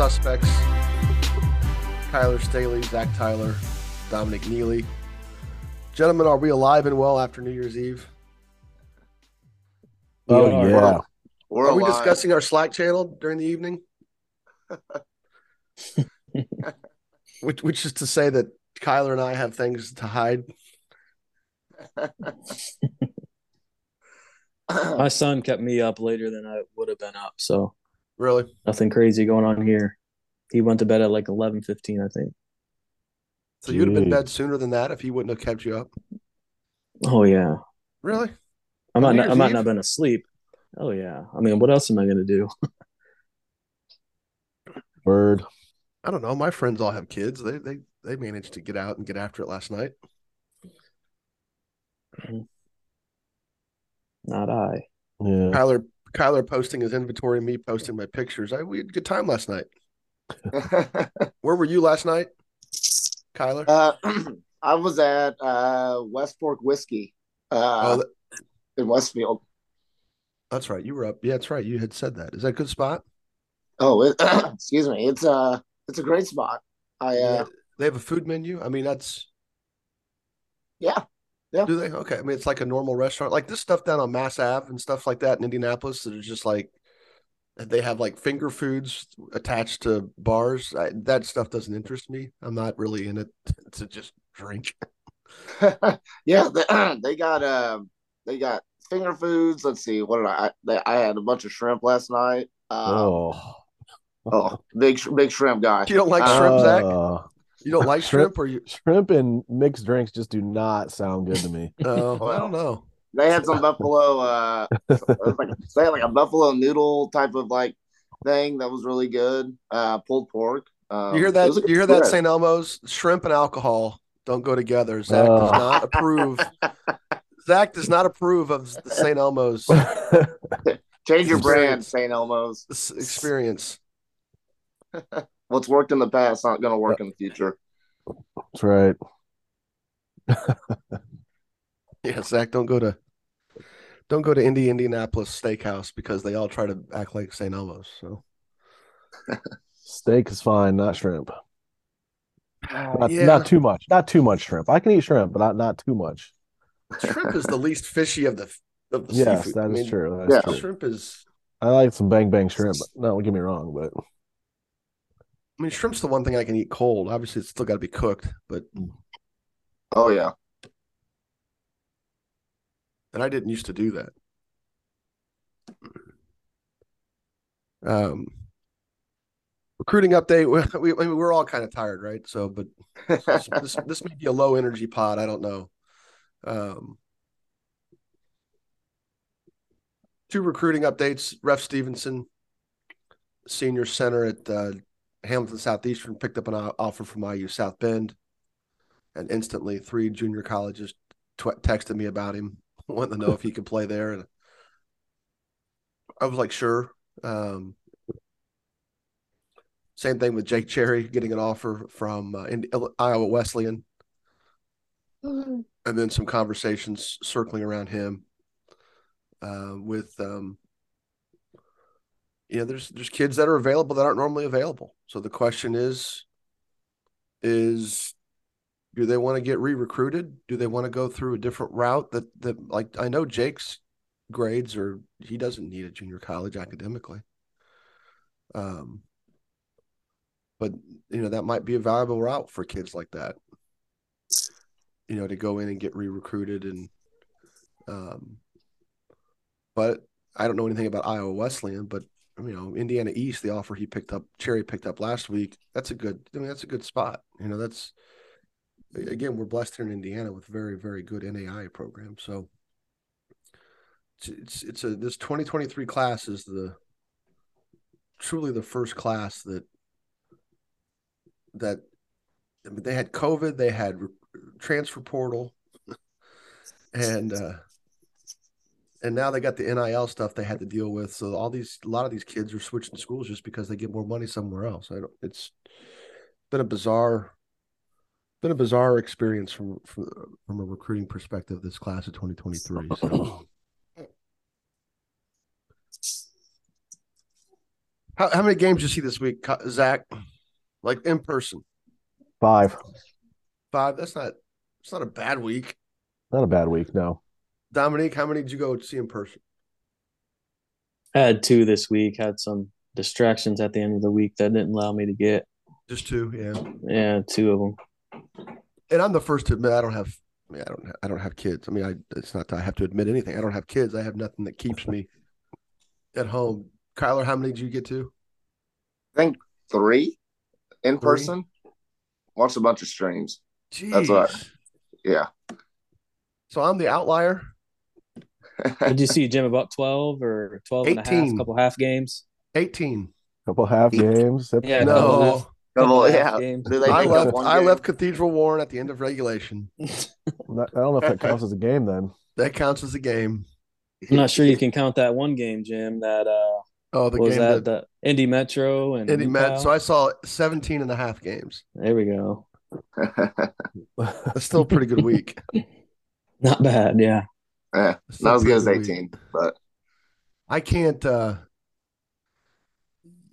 suspects Tyler Staley, Zach Tyler, Dominic Neely. Gentlemen, are we alive and well after New Year's Eve? Oh Yeah. yeah. We're Are we discussing our Slack channel during the evening? which, which is to say that Kyler and I have things to hide. My son kept me up later than I would have been up, so Really? nothing crazy going on here. He went to bed at like eleven fifteen, I think. So you'd have been in bed sooner than that if he wouldn't have kept you up. Oh yeah. Really? I might not, I might not have been asleep. Oh yeah. I mean, what else am I gonna do? Word. I don't know. My friends all have kids. They they they managed to get out and get after it last night. Not I. Yeah. Kyler Kyler posting his inventory, me posting my pictures. I we had a good time last night. Where were you last night, Kyler? uh, I was at uh, West Fork Whiskey oh, uh, that- in Westfield. that's right. You were up. Yeah, that's right. You had said that. Is that a good spot? Oh, it, excuse me. It's a it's a great spot. I uh, They have a food menu. I mean, that's yeah. Do they? Okay. I mean, it's like a normal restaurant, like this stuff down on Mass Ave and stuff like that in Indianapolis. That are just like they have like finger foods attached to bars. I, that stuff doesn't interest me. I'm not really in it to just drink. yeah, they, they got um they got finger foods. Let's see, what did I? I, they, I had a bunch of shrimp last night. Um, Oh. oh, big big shrimp guy. You don't like Uh, shrimp, Zach? Uh, You don't like shrimp- shrimp, or you? shrimp and mixed drinks just do not sound good to me. Oh, I don't know. They had some buffalo. Uh, like they had like a buffalo noodle type of like thing that was really good. Uh, pulled pork. Um, You hear that? was a good You hear that. St. Elmo's? Shrimp and alcohol don't go together. Zach does Oh. not approve. Zach does not approve of the St. Elmo's Change your brand, St. Elmo's. experience. What's worked in the past is not going to work in the future. That's right. Yeah, Zach, don't go to don't go to Indy Indianapolis Steakhouse because they all try to act like St. Elmo's. So Steak is fine, not shrimp. Ah, not, yeah, not too much. Not too much shrimp. I can eat shrimp, but not, not too much. shrimp is the least fishy of the of the Yes, seafood. that I mean, true. That's yeah. true. Shrimp is. I like some bang bang shrimp. But, no, don't get me wrong, but I mean, shrimp's the one thing I can eat cold. Obviously, it's still got to be cooked, but Oh, yeah. and I didn't used to do that. Um, recruiting update. We, we we're all kind of tired, right? So, but this, this this may be a low energy pod. I don't know. Um, two recruiting updates. Ref Stevenson, senior center at uh, Hamilton Southeastern, picked up an offer from IU South Bend, and instantly three junior colleges tw- texted me about him, wanting to know if he could play there, and I was like, sure. Um, same thing with Jake Cherry getting an offer from uh, in, Iowa Wesleyan and then some conversations circling around him uh, with um, you know there's there's kids that are available that aren't normally available. So the question is is do they want to get re-recruited? Do they want to go through a different route that that like i know jake's grades or he doesn't need a junior college academically. Um but you know that might be a valuable route for kids like that you know, to go in and get re-recruited and um but I don't know anything about Iowa Wesleyan, but you know, Indiana East, the offer he picked up, Cherry picked up last week, that's a good I mean, that's a good spot. You know, that's again, we're blessed here in Indiana with very, very good NAI program. So it's it's, it's a this 2023 class is the truly the first class that that I mean, they had COVID, they had transfer portal, and uh, and now they got the NIL stuff they had to deal with. So all these, a lot of these kids are switching schools just because they get more money somewhere else. I don't. It's been a bizarre, been a bizarre experience from from, from a recruiting perspective. This class of 2023. So. How, how many games you see this week, Zach? Like in person? Five. Five. That's not. It's not a bad week. Not a bad week, no. Dominique, how many did you go see in person? I had two this week. Had some distractions at the end of the week that didn't allow me to get. Just two, yeah. Yeah, two of them. And I'm the first to admit I don't have. I, mean, I don't. I don't have kids. I mean, I. It's not that I have to admit anything. I don't have kids. I have nothing that keeps me at home. Kyler, how many did you get to? I think three in three? person. Watched a bunch of streams. Jeez. That's what. Yeah. So I'm the outlier. Did you see Jim about 12 or 12 18. and a half, couple half games? 18. Couple half games. Yeah, no. Couple, half, yeah. I left, I left Cathedral Warren at the end of regulation. I don't know if that counts as a game then. That counts as a game. I'm not sure you can count that one game, Jim, that uh Oh, the game that, that, the Indy Metro and Indy Met. So I saw 17 and a half games. There we go. That's still a pretty good week. Not bad, yeah. Yeah, not as good as 18, week. but I can't uh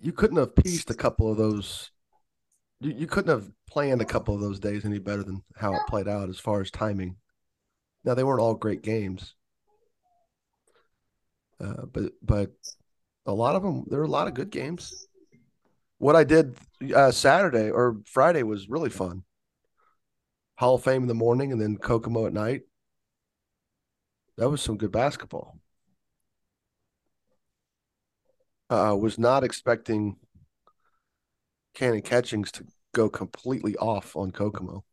you couldn't have pieced a couple of those you, you couldn't have planned a couple of those days any better than how it played out as far as timing. Now they weren't all great games. Uh, but but a lot of them there were a lot of good games. What I did uh, Saturday or Friday was really fun. Hall of Fame in the morning and then Kokomo at night. That was some good basketball. I uh, was not expecting Kanon Catchings to go completely off on Kokomo.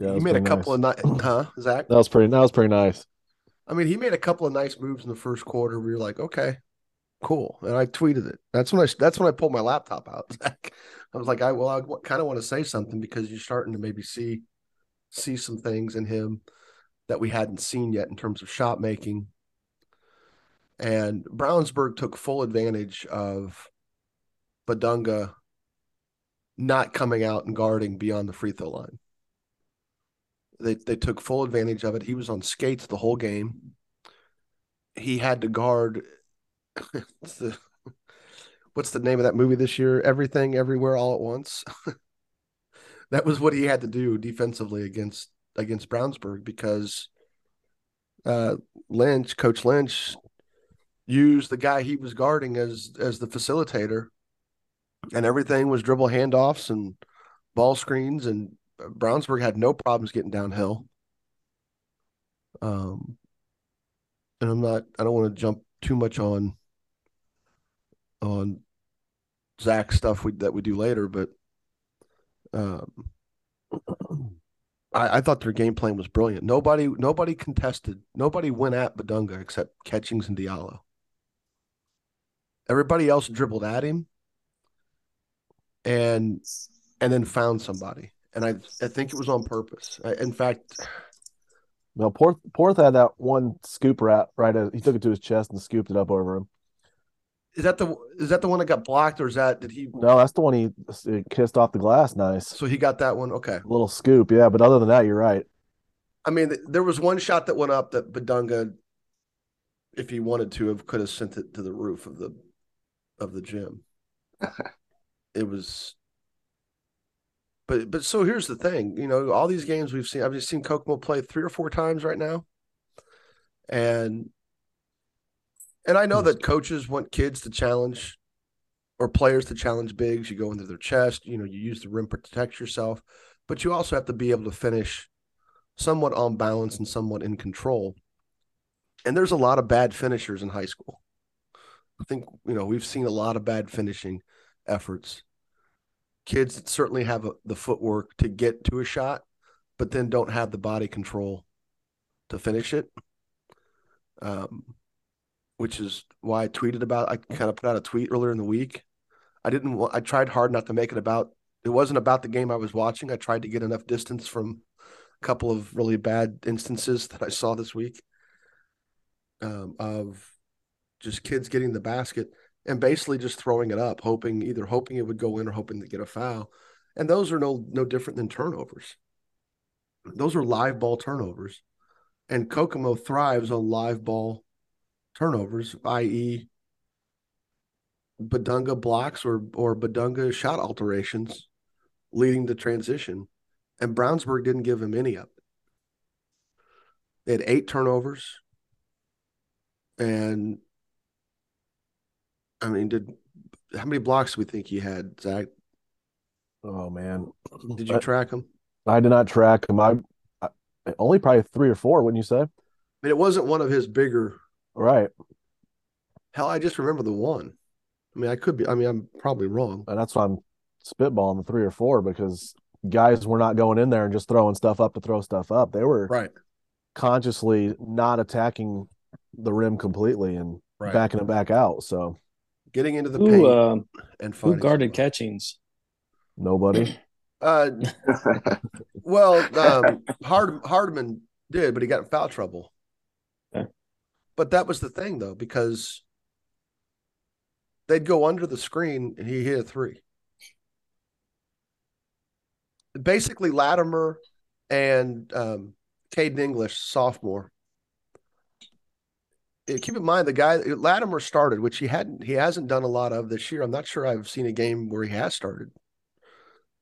Yeah, he made a couple nice. of nice, huh, Zach? That was pretty. That was pretty nice. I mean, he made a couple of nice moves in the first quarter. We were like, okay, cool, and I tweeted it. That's when I that's when I pulled my laptop out. Zach. I was like, I well, I kind of want to say something because you're starting to maybe see see some things in him that we hadn't seen yet in terms of shot making. And Brownsburg took full advantage of Bidunga not coming out and guarding beyond the free throw line. They they took full advantage of it. He was on skates the whole game. He had to guard what's the what's the name of that movie this year? Everything Everywhere All at Once. that was what he had to do defensively against against Brownsburg because uh, Lynch, Coach Lynch, used the guy he was guarding as as the facilitator, and everything was dribble handoffs and ball screens, and Brownsburg had no problems getting downhill. Um, and I'm not. I don't want to jump too much on on Zach stuff we, that we do later, but um, I, I, thought their game plan was brilliant. Nobody nobody contested. Nobody went at Bidunga except Catchings and Diallo. Everybody else dribbled at him, and and then found somebody and I I think it was on purpose. I, in fact, no, Porth Porth had that one scoop rat right as he took it to his chest and scooped it up over him. Is that the is that the one that got blocked, or is that did he? No, that's the one he, he kissed off the glass. Nice. So he got that one. Okay, a little scoop, yeah. But other than that, you're right. I mean, there was one shot that went up that Bidunga, if he wanted to, have could have sent it to the roof of the of the gym. it was but but so here's the thing, you know, all these games we've seen, I've just seen Kokomo play three or four times right now, and and I know that coaches want kids to challenge or players to challenge bigs. You go into their chest, you know, you use the rim to protect yourself, but you also have to be able to finish somewhat on balance and somewhat in control. And there's a lot of bad finishers in high school. I think you know we've seen a lot of bad finishing efforts kids that certainly have a, the footwork to get to a shot, but then don't have the body control to finish it. Um, which is why I tweeted about. I kind of put out a tweet earlier in the week. I didn't. I tried hard not to make it about. It wasn't about the game I was watching. I tried to get enough distance from a couple of really bad instances that I saw this week um, of just kids getting the basket and basically just throwing it up, hoping either hoping it would go in or hoping to get a foul. And those are no no different than turnovers. Those are live ball turnovers. And Kokomo thrives on live ball turnovers, i.e., Bidunga blocks or or Bidunga shot alterations leading to transition. And Brownsburg didn't give him any of it. They had eight turnovers. And I mean, did how many blocks do we think he had, Zach? Oh man, Did you track him? I did not track him. I, I only probably three or four, wouldn't you say? I mean, it wasn't one of his bigger. Right. Hell, I just remember the one. I mean, I could be. I mean, I'm probably wrong. And that's why I'm spitballing the three or four because guys were not going in there and just throwing stuff up to throw stuff up. They were Right. consciously not attacking the rim completely and Right. backing it back out. So Getting into the paint uh, and who guarded someone. Catchings? nobody. Uh, well, um, Hard Hardman did, but he got in foul trouble. Okay. But that was the thing, though, because they'd go under the screen and he hit a three. Basically, Latimer and um, Caden English, sophomore. Keep in mind the guy Latimer started, which he hadn't, he hasn't done a lot of this year. I'm not sure I've seen a game where he has started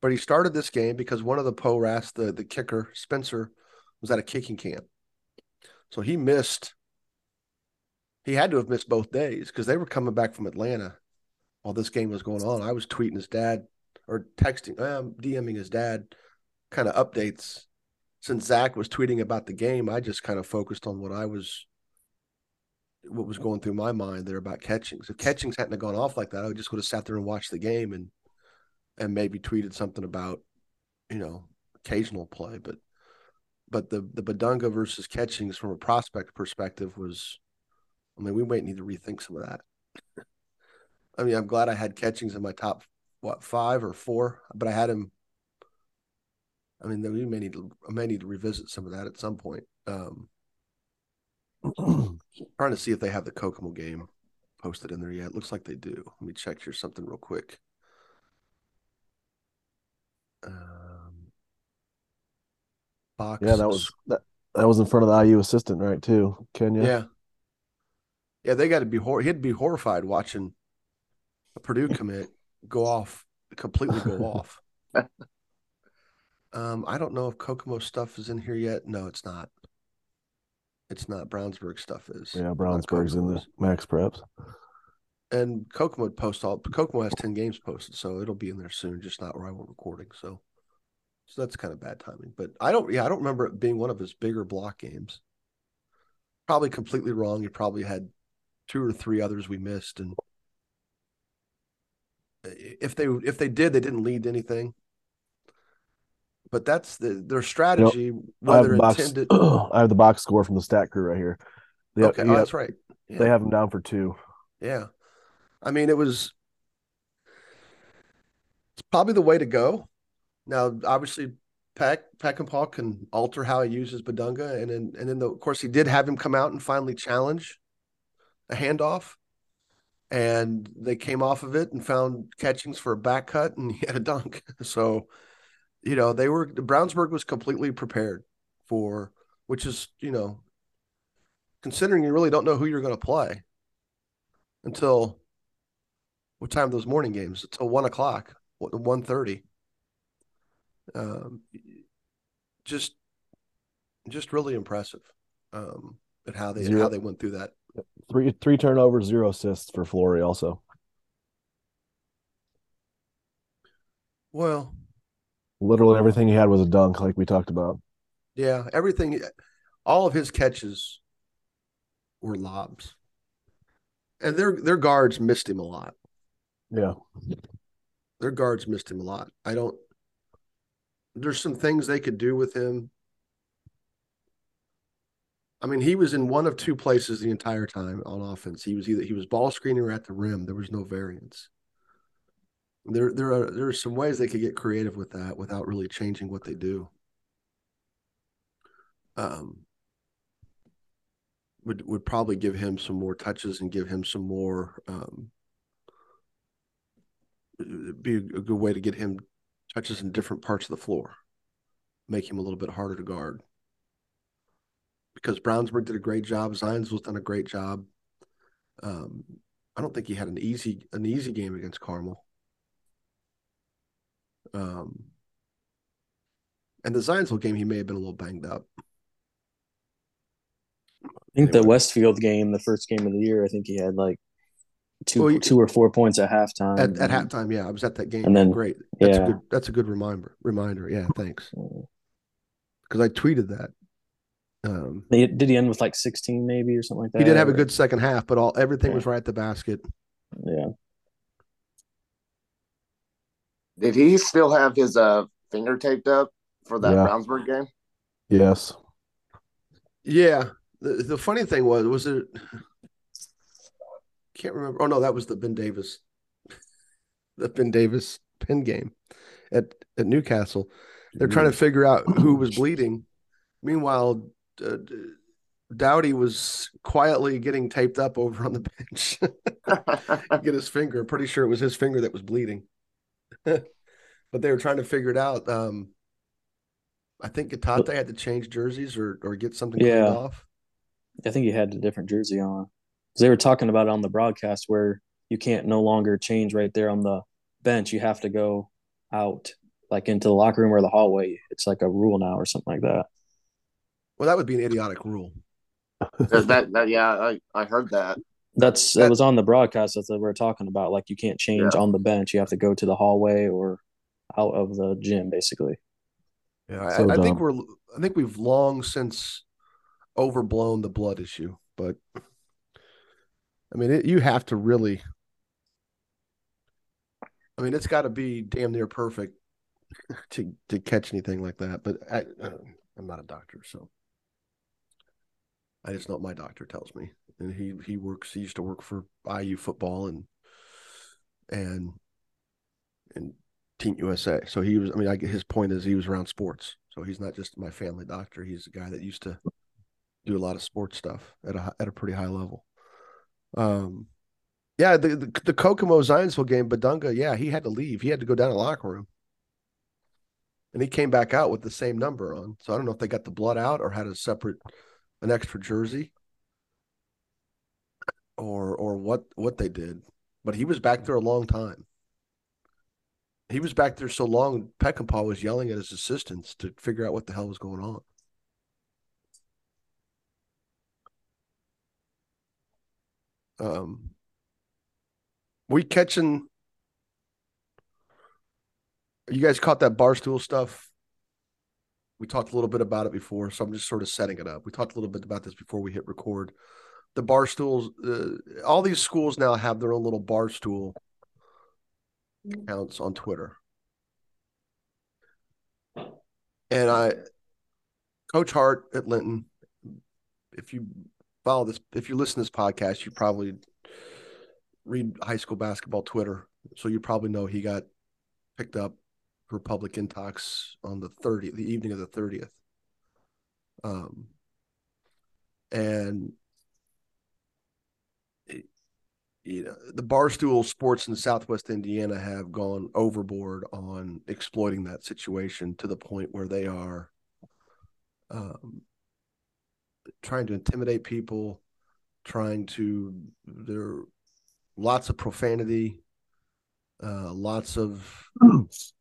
but he started this game because one of the Poras, the the kicker Spencer, was at a kicking camp, so he missed. He had to have missed both days because they were coming back from Atlanta while this game was going on. I was tweeting his dad or texting, um, DMing his dad, kind of updates. Since Zach was tweeting about the game, I just kind of focused on what I was, what was going through my mind there about Catchings. If Catchings hadn't have gone off like that, I would just would have sat there and watched the game and and maybe tweeted something about, you know, occasional play. But but the the Bidunga versus Catchings from a prospect perspective was, I mean, we might need to rethink some of that. I mean, I'm glad I had Catchings in my top what five or four, but I had him. I mean, we may need to I may need to revisit some of that at some point. Um, trying to see if they have the Kokomo game posted in there yet. Looks like they do. Let me check here something real quick. Um, box. yeah, that was that, that was in front of the IU assistant, right? Too Kenya. yeah. Yeah, they got to be hor- he'd be horrified watching a Purdue commit go off completely go off. Um, I don't know if Kokomo stuff is in here yet. No, it's not. It's not. Brownsburg stuff is. Yeah, Brownsburg's in the MaxPreps. and Kokomo post all. Kokomo has ten games posted, so it'll be in there soon. Just not where I were recording. So, so that's kind of bad timing. But I don't. Yeah, I don't remember it being one of his bigger block games. Probably completely wrong. He probably had two or three others we missed, and if they if they did, they didn't lead to anything. But that's the their strategy. I have, whether the box, intended. I have the box score from the stat crew right here. They, okay, oh, yeah, that's right. Yeah. they have him down for two. Yeah. I mean, it was it's probably the way to go. Now, obviously, Peck Peckinpah can alter how he uses Bidunga, and then and then the, of course he did have him come out and finally challenge a handoff, and they came off of it and found catchings for a back cut, and he had a dunk. So, you know, they were Brownsburg was completely prepared for, which is you know, considering you really don't know who you're going to play until what time those morning games? Until one o'clock one thirty. Um just just really impressive um at how they how they went through that Three three turnovers, zero assists for Flory also. well Literally everything he had was a dunk, like we talked about. yeah everything all of his catches were lobs and their their guards missed him a lot Yeah. their guards missed him a lot. I don't. There's some things they could do with him. I mean, he was in one of two places the entire time on offense. He was either he was ball screening or at the rim. There was no variance. There, there are there are some ways they could get creative with that without really changing what they do. Um, would would probably give him some more touches and give him some more um, be a good way to get him touches in different parts of the floor, make him a little bit harder to guard. Because Brownsburg did a great job, Zionsville's done a great job. Um, I don't think he had an easy an easy game against Carmel. Um, and the Zionsville game, he may have been a little banged up. I think the Westfield game, the first game of the year, I think he had like two Well, you- two or four points at halftime. At, at and- halftime, yeah, I was at that game. And then- great. That's yeah. a good. That's a good reminder. Reminder, yeah. Thanks, uh, because I tweeted that. Um, Did he end with like 16 maybe or something like that? he did have a good second half, but all everything Yeah. was right at the basket. Yeah. Did he still have his uh finger taped up for that Yeah. Brownsburg game? Yes. Yeah. The the funny thing was was it can't remember. Oh no, that was the Ben Davis the Ben Davis pin game at at Newcastle. They're trying to figure out who was bleeding. Meanwhile, uh, Dowdy was quietly getting taped up over on the bench. Get his finger. Pretty sure it was his finger that was bleeding. but they were trying to figure it out. Um, I think Gatate had to change jerseys or or get something Yeah. off. I think he had a different jersey on. They were talking about it on the broadcast where you can't no longer change right there on the bench. You have to go out like into the locker room or the hallway. It's like a rule now or something like that. Well, that would be an idiotic rule. That, that yeah, I, I heard that. That's That- it was on the broadcast that we were talking about. Like you can't change Yeah. on the bench. You have to go to the hallway or out of the gym, basically. Yeah, So I, I think we're I think we've long since overblown the blood issue, but I mean, it, you have to really. I mean, it's got to be damn near perfect to to catch anything like that. But I, uh, I'm not a doctor, so I just know what my doctor tells me, and he he works. He used to work for IU football and and and Team USA. So he was. I mean, I his point is he was around sports, so he's not just my family doctor. He's a guy that used to do a lot of sports stuff at a at a pretty high level. Um, yeah, the the, the Kokomo Zionsville game, Bidunga, yeah, he had to leave. He had to go down to locker room, and he came back out with the same number on. So I don't know if they got the blood out or had a separate, an extra jersey, or or what what they did. But he was back there a long time. He was back there so long, Peckinpah was yelling at his assistants to figure out what the hell was going on. Um, we catching. You guys caught that barstool stuff. We talked a little bit about it before, so I'm just sort of setting it up. We talked a little bit about this before we hit record. The barstools, uh, all these schools now have their own little barstool accounts on Twitter. And I, Coach Hart at Linton, if you follow this, if you listen to this podcast, you probably read high school basketball Twitter. So you probably know he got picked up for talks on the 30th, the evening of the 30th. Um, and you know, the barstool sports in Southwest Indiana have gone overboard on exploiting that situation to the point where they are um, trying to intimidate people, trying to there lots of profanity, uh, lots of.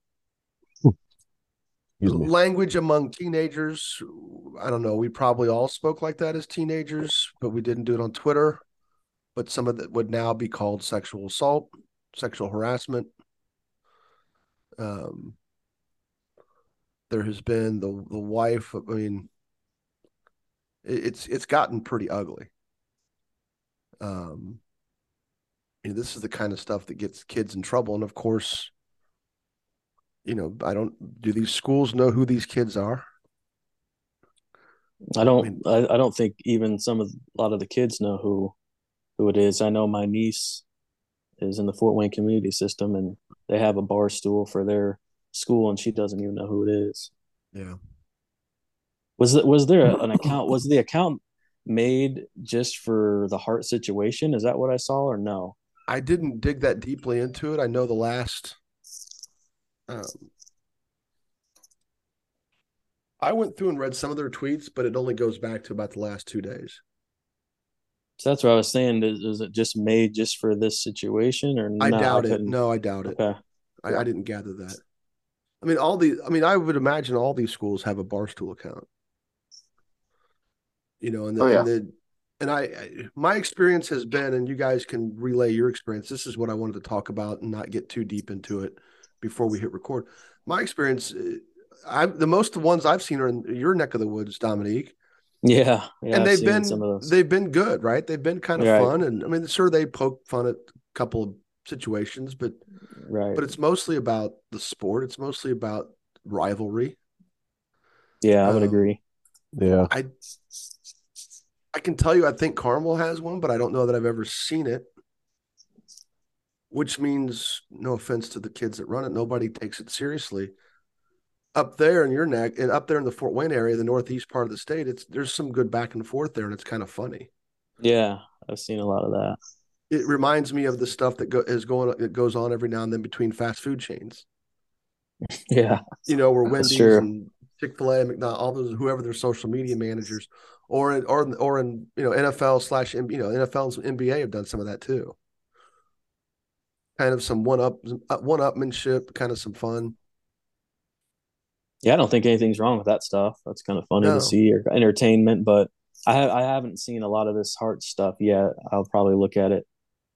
language among teenagers. I don't know. We probably all spoke like that as teenagers, but we didn't do it on Twitter. But some of that would now be called sexual assault, sexual harassment. Um, there has been the the wife. I mean, it, it's it's gotten pretty ugly. Um, I mean, this is the kind of stuff that gets kids in trouble, and of course, you know, I don't. Do these schools know who these kids are? I don't. I, I, don't think even some of a lot of the kids know who who it is. I know my niece is in the Fort Wayne community system, and they have a bar stool for their school, and she doesn't even know who it is. Yeah. Was it was there an account? Was the account made just for the Hart situation? Is that what I saw, or no? I didn't dig that deeply into it. I know the last. Um, I went through and read some of their tweets, but it only goes back to about the last two days. So that's what I was saying. Is, is it just made just for this situation, or I no, doubt I it? No, I doubt it. Okay. I, I, didn't gather that. I mean, all the. I mean, I would imagine all these schools have a barstool account. You know, and the, oh, yeah. and, the, and I, I, my experience has been, and you guys can relay your experience. This is what I wanted to talk about and not get too deep into it before we hit record. My experience, uh, I the most ones I've seen are in your neck of the woods, Dominique. Yeah, yeah and they've been they've been good, right? They've been kind of right. fun, and I mean, sure they poke fun at a couple of situations, but right. But it's mostly about the sport. It's mostly about rivalry. Yeah, I would um, agree. Yeah, I I can tell you, I think Carmel has one, but I don't know that I've ever seen it. Which means, no offense to the kids that run it, nobody takes it seriously up there in your neck and up there in the Fort Wayne area, the northeast part of the state, it's there's some good back and forth there, and it's kind of funny. Yeah, I've seen a lot of that. It reminds me of the stuff that go, is going that goes on every now and then between fast food chains. Yeah, you know, where Wendy's and Chick Fil A, McDonald's, all those whoever their social media managers, or in, or or in you know NFL slash you know NFL and NBA have done some of that too. Kind of some one up uh, one upmanship, kind of some fun yeah, I don't think anything's wrong with that stuff. That's kind of funny no. to see or entertainment, but I I haven't seen a lot of this Hart stuff yet. I'll probably look at it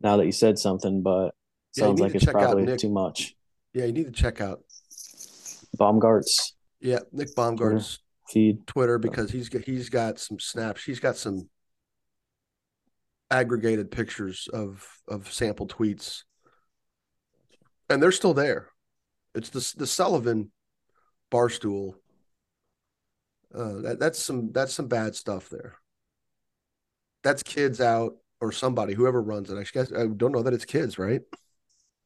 now that you said something, but yeah, sounds like it's probably too much. Yeah, you need to check out Baumgart's. Yeah, Nick Baumgart's feed Twitter because he's got he's got some snaps. He's got some aggregated pictures of of sample tweets, and they're still there. It's the the Sullivan Barstool. Uh, that, that's some that's some bad stuff there. That's kids out or somebody whoever runs it. I guess I don't know that it's kids, right?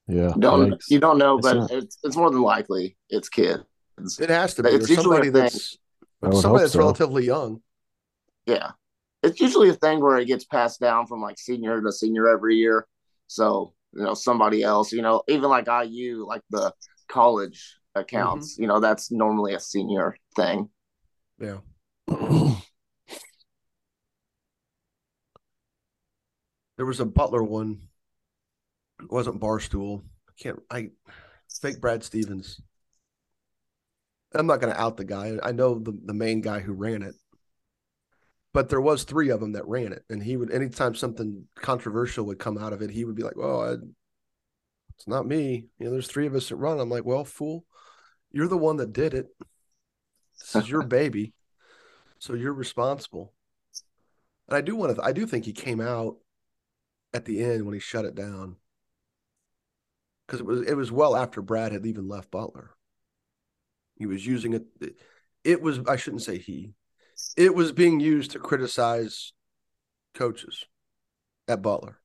Yeah, don't you don't know, but it's it's more than likely it's kids. It has to be. It's somebody that's somebody that's so. relatively young. Yeah, it's usually a thing where it gets passed down from like senior to senior every year. So you know somebody else, you know, even like IU, like the college accounts. Mm-hmm. You know, that's normally a senior thing. Yeah. there was a Butler one. It wasn't Barstool. I can't. I fake Brad Stevens. I'm not going to out the guy. I know the the main guy who ran it, but there was three of them that ran it, and he would anytime something controversial would come out of it, he would be like, "Well, I, it's not me. You know, there's three of us that run." I'm like, "Well, fool, you're the one that did it. This is your baby. So you're responsible. And I do want to, I do think he came out at the end when he shut it down. Because it was it was well after Brad had even left Butler. He was using it. It was I shouldn't say he. It was being used to criticize coaches at Butler.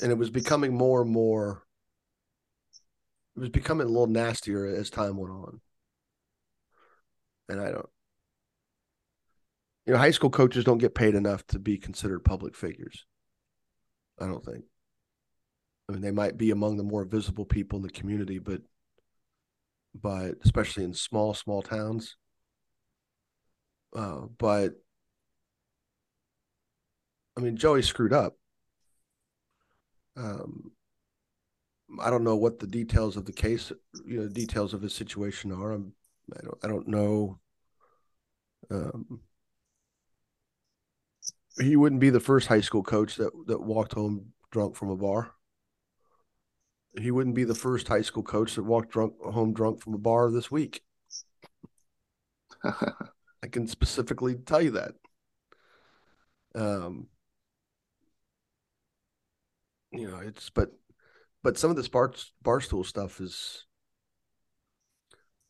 And it was becoming more and more it was becoming a little nastier as time went on. And I don't, you know, high school coaches don't get paid enough to be considered public figures. I don't think. I mean, they might be among the more visible people in the community, but, but especially in small, small towns. Uh, but, I mean, Joey screwed up. Um, I don't know what the details of the case, you know, details of his situation are. I'm, I don't, I don't know. Um, he wouldn't be the first high school coach that that walked home drunk from a bar. He wouldn't be the first high school coach that walked drunk home drunk from a bar this week. I can specifically tell you that. Um, you know, it's but but some of this bar barstool stuff is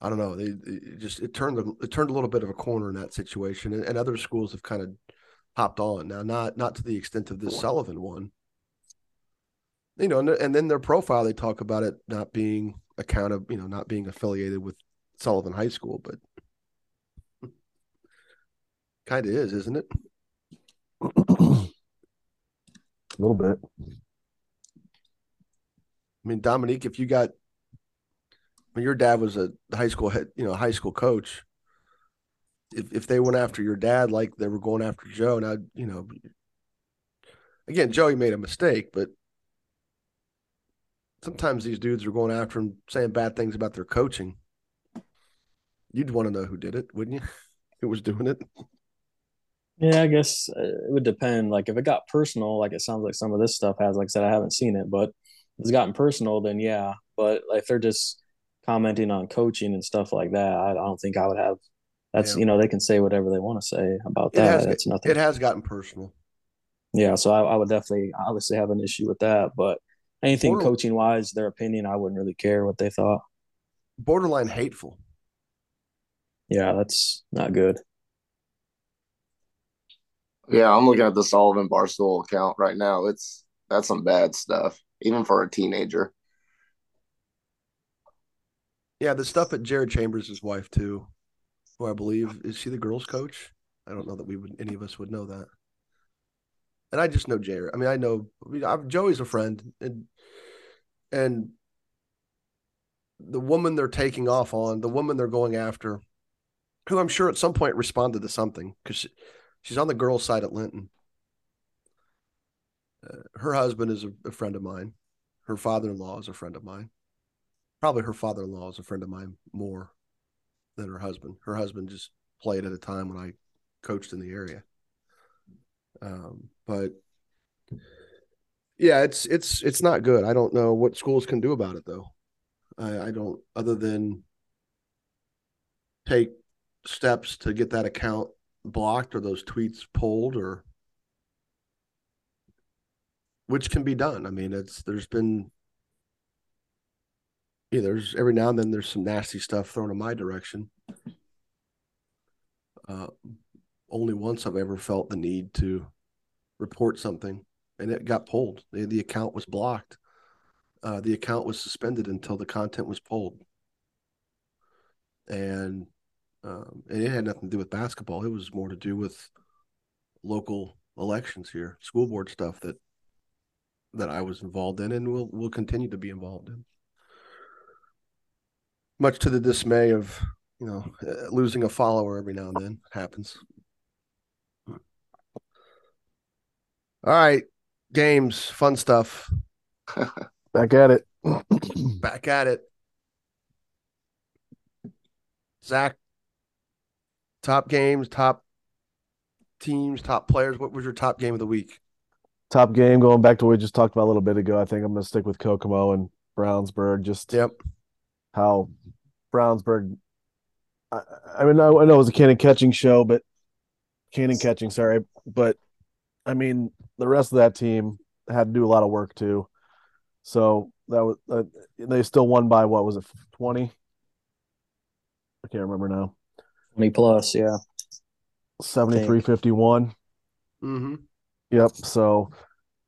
I don't know. They, just it turned it turned a little bit of a corner in that situation, and, and other schools have kind of hopped on now. Not not to the extent of this Sullivan one. You know, and, and then their profile they talk about it not being account of you know not being affiliated with Sullivan High School, but kind of is, isn't it? a little bit. I mean, Dominique, if you got when your dad was a high school head, you know, high school coach, if if they went after your dad like they were going after Joe, now you know, again, Joey made a mistake, but sometimes these dudes are going after him, saying bad things about their coaching. You'd want to know who did it, wouldn't you? Who was doing it? Yeah, I guess uh, it would depend. Like if it got personal, like it sounds like some of this stuff has. Like I said, I haven't seen it, but if it's gotten personal, then yeah. But if they're just commenting on coaching and stuff like that, I, don't think I would have. That's Yeah. you know they can say whatever they want to say about It that. has That's nothing. it has gotten personal. Yeah, so I, I would definitely obviously have an issue with that. But anything Border- coaching wise, their opinion, I wouldn't really care what they thought. Borderline hateful. Yeah, that's not good. Yeah, I'm looking at the Sullivan Barstool account right now. It's that's some bad stuff, even for a teenager. Yeah, the stuff at Jared Chambers' wife too, who I believe is she the girls' coach? I don't know that we would any of us would know that. And I just know Jared. I mean, I know I mean, I've, Joey's a friend, and and the woman they're taking off on, the woman they're going after, who I'm sure at some point responded to something because she's on the girls' side at Linton. Uh, her husband is a, a friend of mine. Her father-in-law is a friend of mine probably her father-in-law is a friend of mine more than her husband. Her husband just played at a time when I coached in the area. Um, but yeah, it's it's it's not good. I don't know what schools can do about it though. I, I don't other than take steps to get that account blocked or those tweets pulled or which can be done. I mean, it's there's been yeah, there's every now and then there's some nasty stuff thrown in my direction. Uh, only once I've ever felt the need to report something, and it got pulled. The, the account was blocked. Uh, the account was suspended until the content was pulled, and um, and it had nothing to do with basketball. It was more to do with local elections here, school board stuff that that I was involved in, and will will continue to be involved in much to the dismay of you know uh, losing a follower every now and then happens all right games fun stuff Back at it. back at it zach top games top teams top players what was your top game of the week Top game, going back to what we just talked about a little bit ago. I think I'm going to stick with Kokomo and Brownsburg. Just yep how Brownsburg. I, I mean, I, I know it was a Kanon Catching show, but Kanon Catching, sorry, but I mean, the rest of that team had to do a lot of work too. So that was uh, they still won by what was it, twenty? I can't remember now. Me plus, yeah. 73 51. mm-hmm. Yep. So,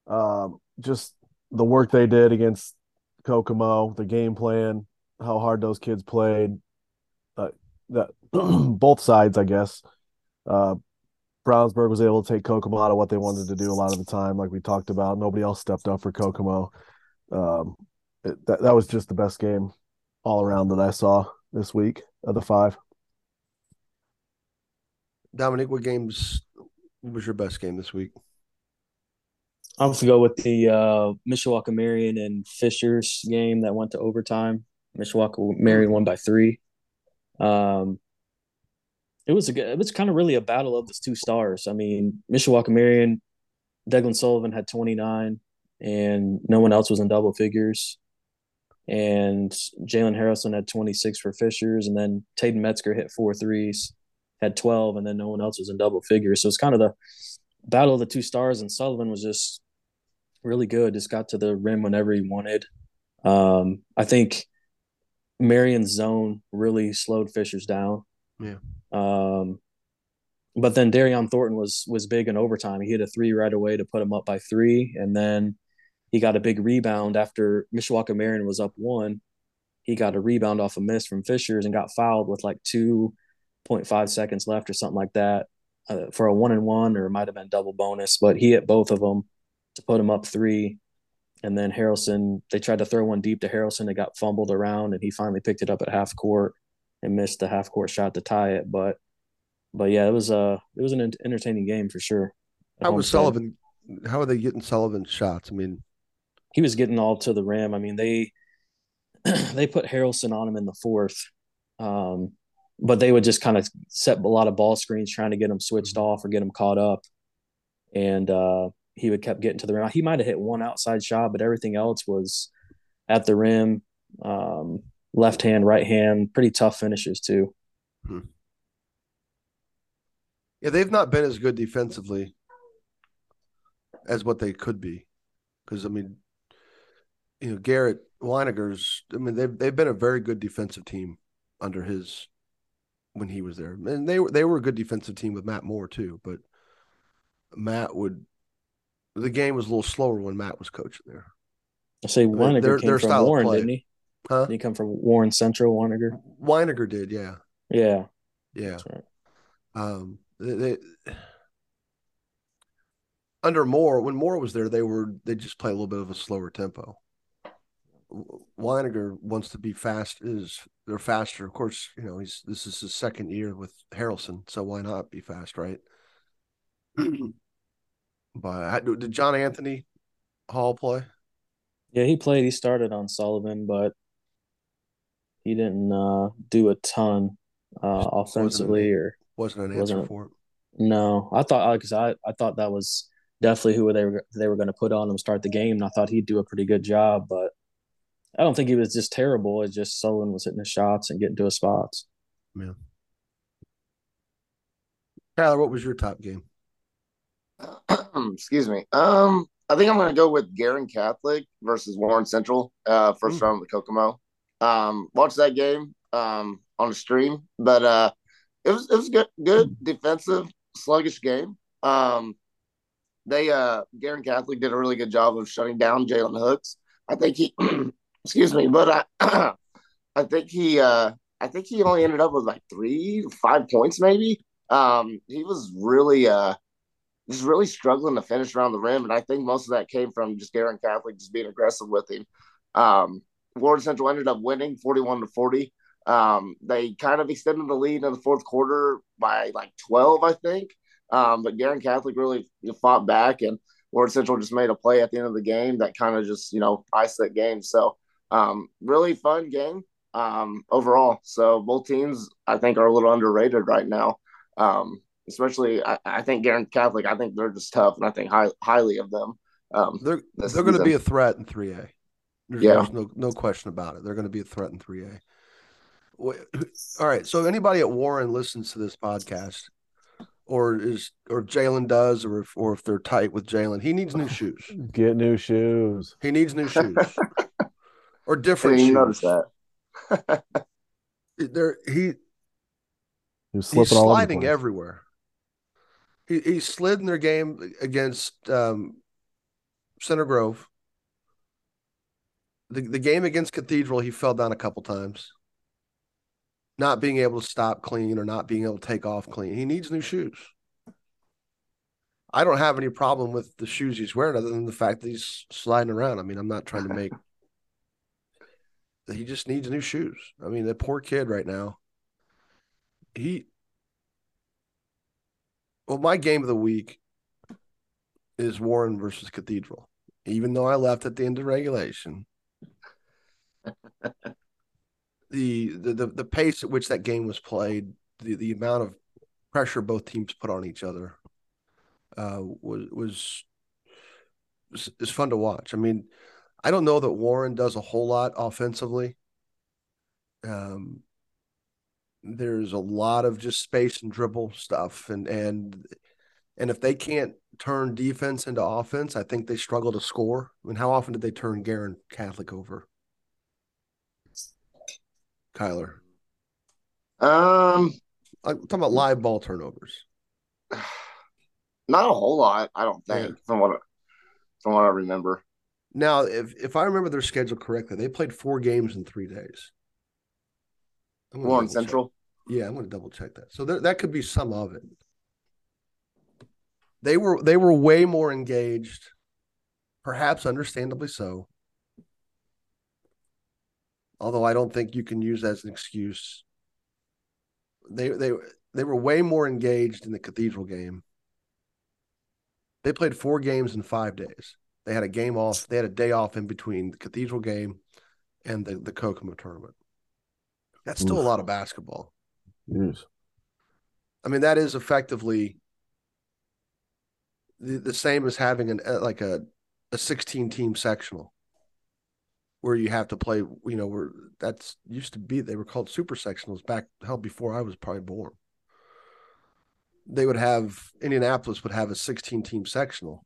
um, just the work they did against Kokomo, the game plan, how hard those kids played, uh, that both sides, I guess. Uh, Brownsburg was able to take Kokomo out of what they wanted to do a lot of the time, like we talked about. Nobody else stepped up for Kokomo. Um, it, that that was just the best game all around that I saw this week of the five. Dominic what games what was your best game this week I'm going to go with the uh, Mishawaka Marian and Fishers game that went to overtime. Mishawaka Marian won by three. Um, it was a good, it was kind of really a battle of the two stars. I mean, Mishawaka Marian, Declan Sullivan had 29, and no one else was in double figures. And Jalen Harrison had 26 for Fishers, and then Taden Metzger hit four threes, had 12, and then no one else was in double figures. So it's kind of the battle of the two stars, and Sullivan was just really good. Just got to the rim whenever he wanted. Um, I think Marian's zone really slowed Fishers down. Yeah. Um, but then Darian Thornton was was big in overtime. He hit a three right away to put him up by three, and then he got a big rebound after Mishawaka Marian was up one. He got a rebound off a miss from Fishers and got fouled with like two point five seconds left or something like that uh, for a one and one, or it might have been double bonus. But he hit both of them to put him up three. And then Harrelson, they tried to throw one deep to Harrelson. It got fumbled around, and he finally picked it up at half court and missed the half court shot to tie it. But but yeah, it was uh it was an entertaining game for sure. How was Sullivan? How are they getting Sullivan shots? I mean, he was getting all to the rim. I mean, they they put Harrelson on him in the fourth, um, but they would just kind of set a lot of ball screens trying to get him switched mm-hmm. off or get him caught up, and uh, he would kept getting to the rim. He might have hit one outside shot, but everything else was at the rim. Um, left hand, right hand, pretty tough finishes too. Hmm. Yeah, they've not been as good defensively as what they could be. Because I mean, you know, Garrett Winegar's. I mean, they've they've been a very good defensive team under his when he was there, and they were they were a good defensive team with Matt Moore too. But Matt would the game was a little slower when Matt was coaching there. I say Winegar their, came their from Warren, didn't he? Huh? Did he come from Warren Central? Winegar. Winegar did, yeah. Yeah. Yeah. Right. Um, they, they, under Moore, when Moore was there, they were they just play a little bit of a slower tempo. Winegar wants to be fast. Is they're faster? Of course, you know he's this is his second year with Harrelson, so why not be fast, right? but did John Anthony Hall play? Yeah, he played. He started on Sullivan, but he didn't uh, do a ton uh, offensively or wasn't an answer wasn't, for it. No, I thought because I, I thought that was definitely who they were they were going to put on him start the game, and I thought he'd do a pretty good job. But I don't think he was just terrible. It's just Sullivan was hitting his shots and getting to his spots. Yeah. Tyler, what was your top game? Excuse me. Um, I think I'm going to go with Guerin Catholic versus Warren Central. Uh, first mm. round of the Kokomo. Um, watch that game um on the stream, but uh, it was it was good, good defensive, sluggish game. Um, they uh, Guerin Catholic did a really good job of shutting down Jalen Hooks. I think he, excuse me, but I, I think he, uh, I think he only ended up with like three, five points maybe. Um, he was really, uh, just really struggling to finish around the rim, and I think most of that came from just Guerin Catholic just being aggressive with him. Um, Warren Central ended up winning forty-one to forty. Um, they kind of extended the lead in the fourth quarter by like 12, I think. Um, but Guerin Catholic really fought back, and Warren Central just made a play at the end of the game that kind of just, you know, iced that game. So, um, really fun game um, overall. So, both teams, I think, are a little underrated right now. Um, especially, I, I think Guerin Catholic, I think they're just tough, and I think high, highly of them. Um, they're they're going to be a threat in 3A. There's, yeah. There's no, no question about it. They're going to be a threat in 3A. All right. So anybody at Warren listens to this podcast, or is or Jalen does, or if or if they're tight with Jalen, he needs new shoes. Get new shoes. He needs new shoes, or different. shoes. notice that. there he. He's, he's sliding everywhere. He he slid in their game against um, Center Grove. The the game against Cathedral, he fell down a couple times not being able to stop clean or not being able to take off clean. He needs new shoes. I don't have any problem with the shoes he's wearing other than the fact that he's sliding around. I mean, I'm not trying to make he just needs new shoes. I mean, that poor kid right now. He well, my game of the week is Warren versus Cathedral. Even though I left at the end of regulation. the, the the pace at which that game was played, the the amount of pressure both teams put on each other, uh, was was is fun to watch. I mean, I don't know that Warren does a whole lot offensively. Um, there's a lot of just space and dribble stuff, and and and if they can't turn defense into offense, I think they struggle to score. I mean, how often did they turn Guerin Catholic over? Kyler? Um, I'm talking about live ball turnovers. not a whole lot, I don't think, Yeah. from what from what I remember. Now, if if I remember their schedule correctly, they played four games in three days. Warren double check. Central. Yeah, I'm going to double check that. So there, that could be some of it. They were they were way more engaged, perhaps understandably so. Although I don't think you can use that as an excuse. They they they were way more engaged in the Cathedral game. They played four games in five days. They had a game off. They had a day off in between the Cathedral game and the the Kokomo tournament. That's still a lot of basketball. Jeez. I mean, that is effectively the, the same as having an uh, like a a 16 team sectional where you have to play, you know, where that's used to be they were called super sectionals back hell before I was probably born. They would have Indianapolis would have a 16 team sectional.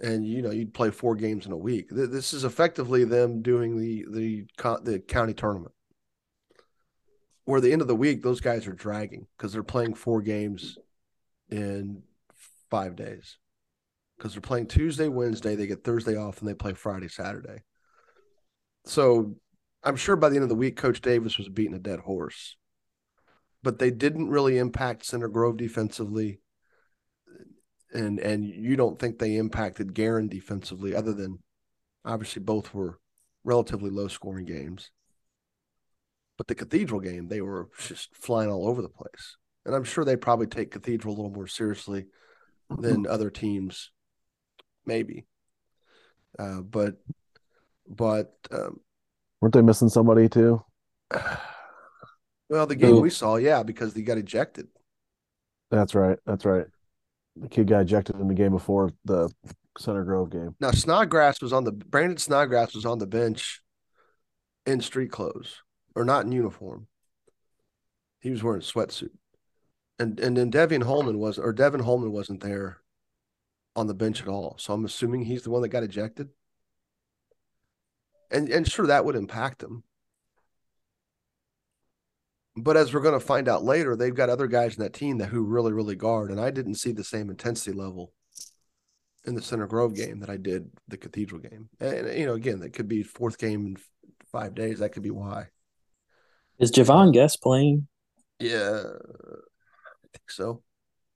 And you know, you'd play four games in a week. This is effectively them doing the the the county tournament. Where the end of the week those guys are dragging because they're playing four games in five days. Because they're playing tuesday wednesday they get thursday off and they play friday saturday. So i'm sure by the end of the week coach davis was beating a dead horse. But they didn't really impact center grove defensively and and you don't think they impacted Guerin defensively other than obviously both were relatively low scoring games but the Cathedral game, they were just flying all over the place. And I'm sure they probably take Cathedral a little more seriously than other teams, maybe. Uh, but, but, um, Weren't they missing somebody too? well, the game Who? we saw, yeah, because they got ejected. That's right. That's right. The kid got ejected in the game before the Center Grove game. Now, Snodgrass was on the Brandon Snodgrass was on the bench in street clothes or not in uniform. He was wearing a sweatsuit. And and then Devian Holman was or Devin Holman wasn't there on the bench at all. So I'm assuming he's the one that got ejected. And and sure that would impact him. But as we're going to find out later, they've got other guys in that team that who really, really guard. And I didn't see the same intensity level in the Center Grove game that I did the Cathedral game. And, you know, again, that could be fourth game in f- five days. That could be why. Is Javon Guest playing? Yeah, I think so.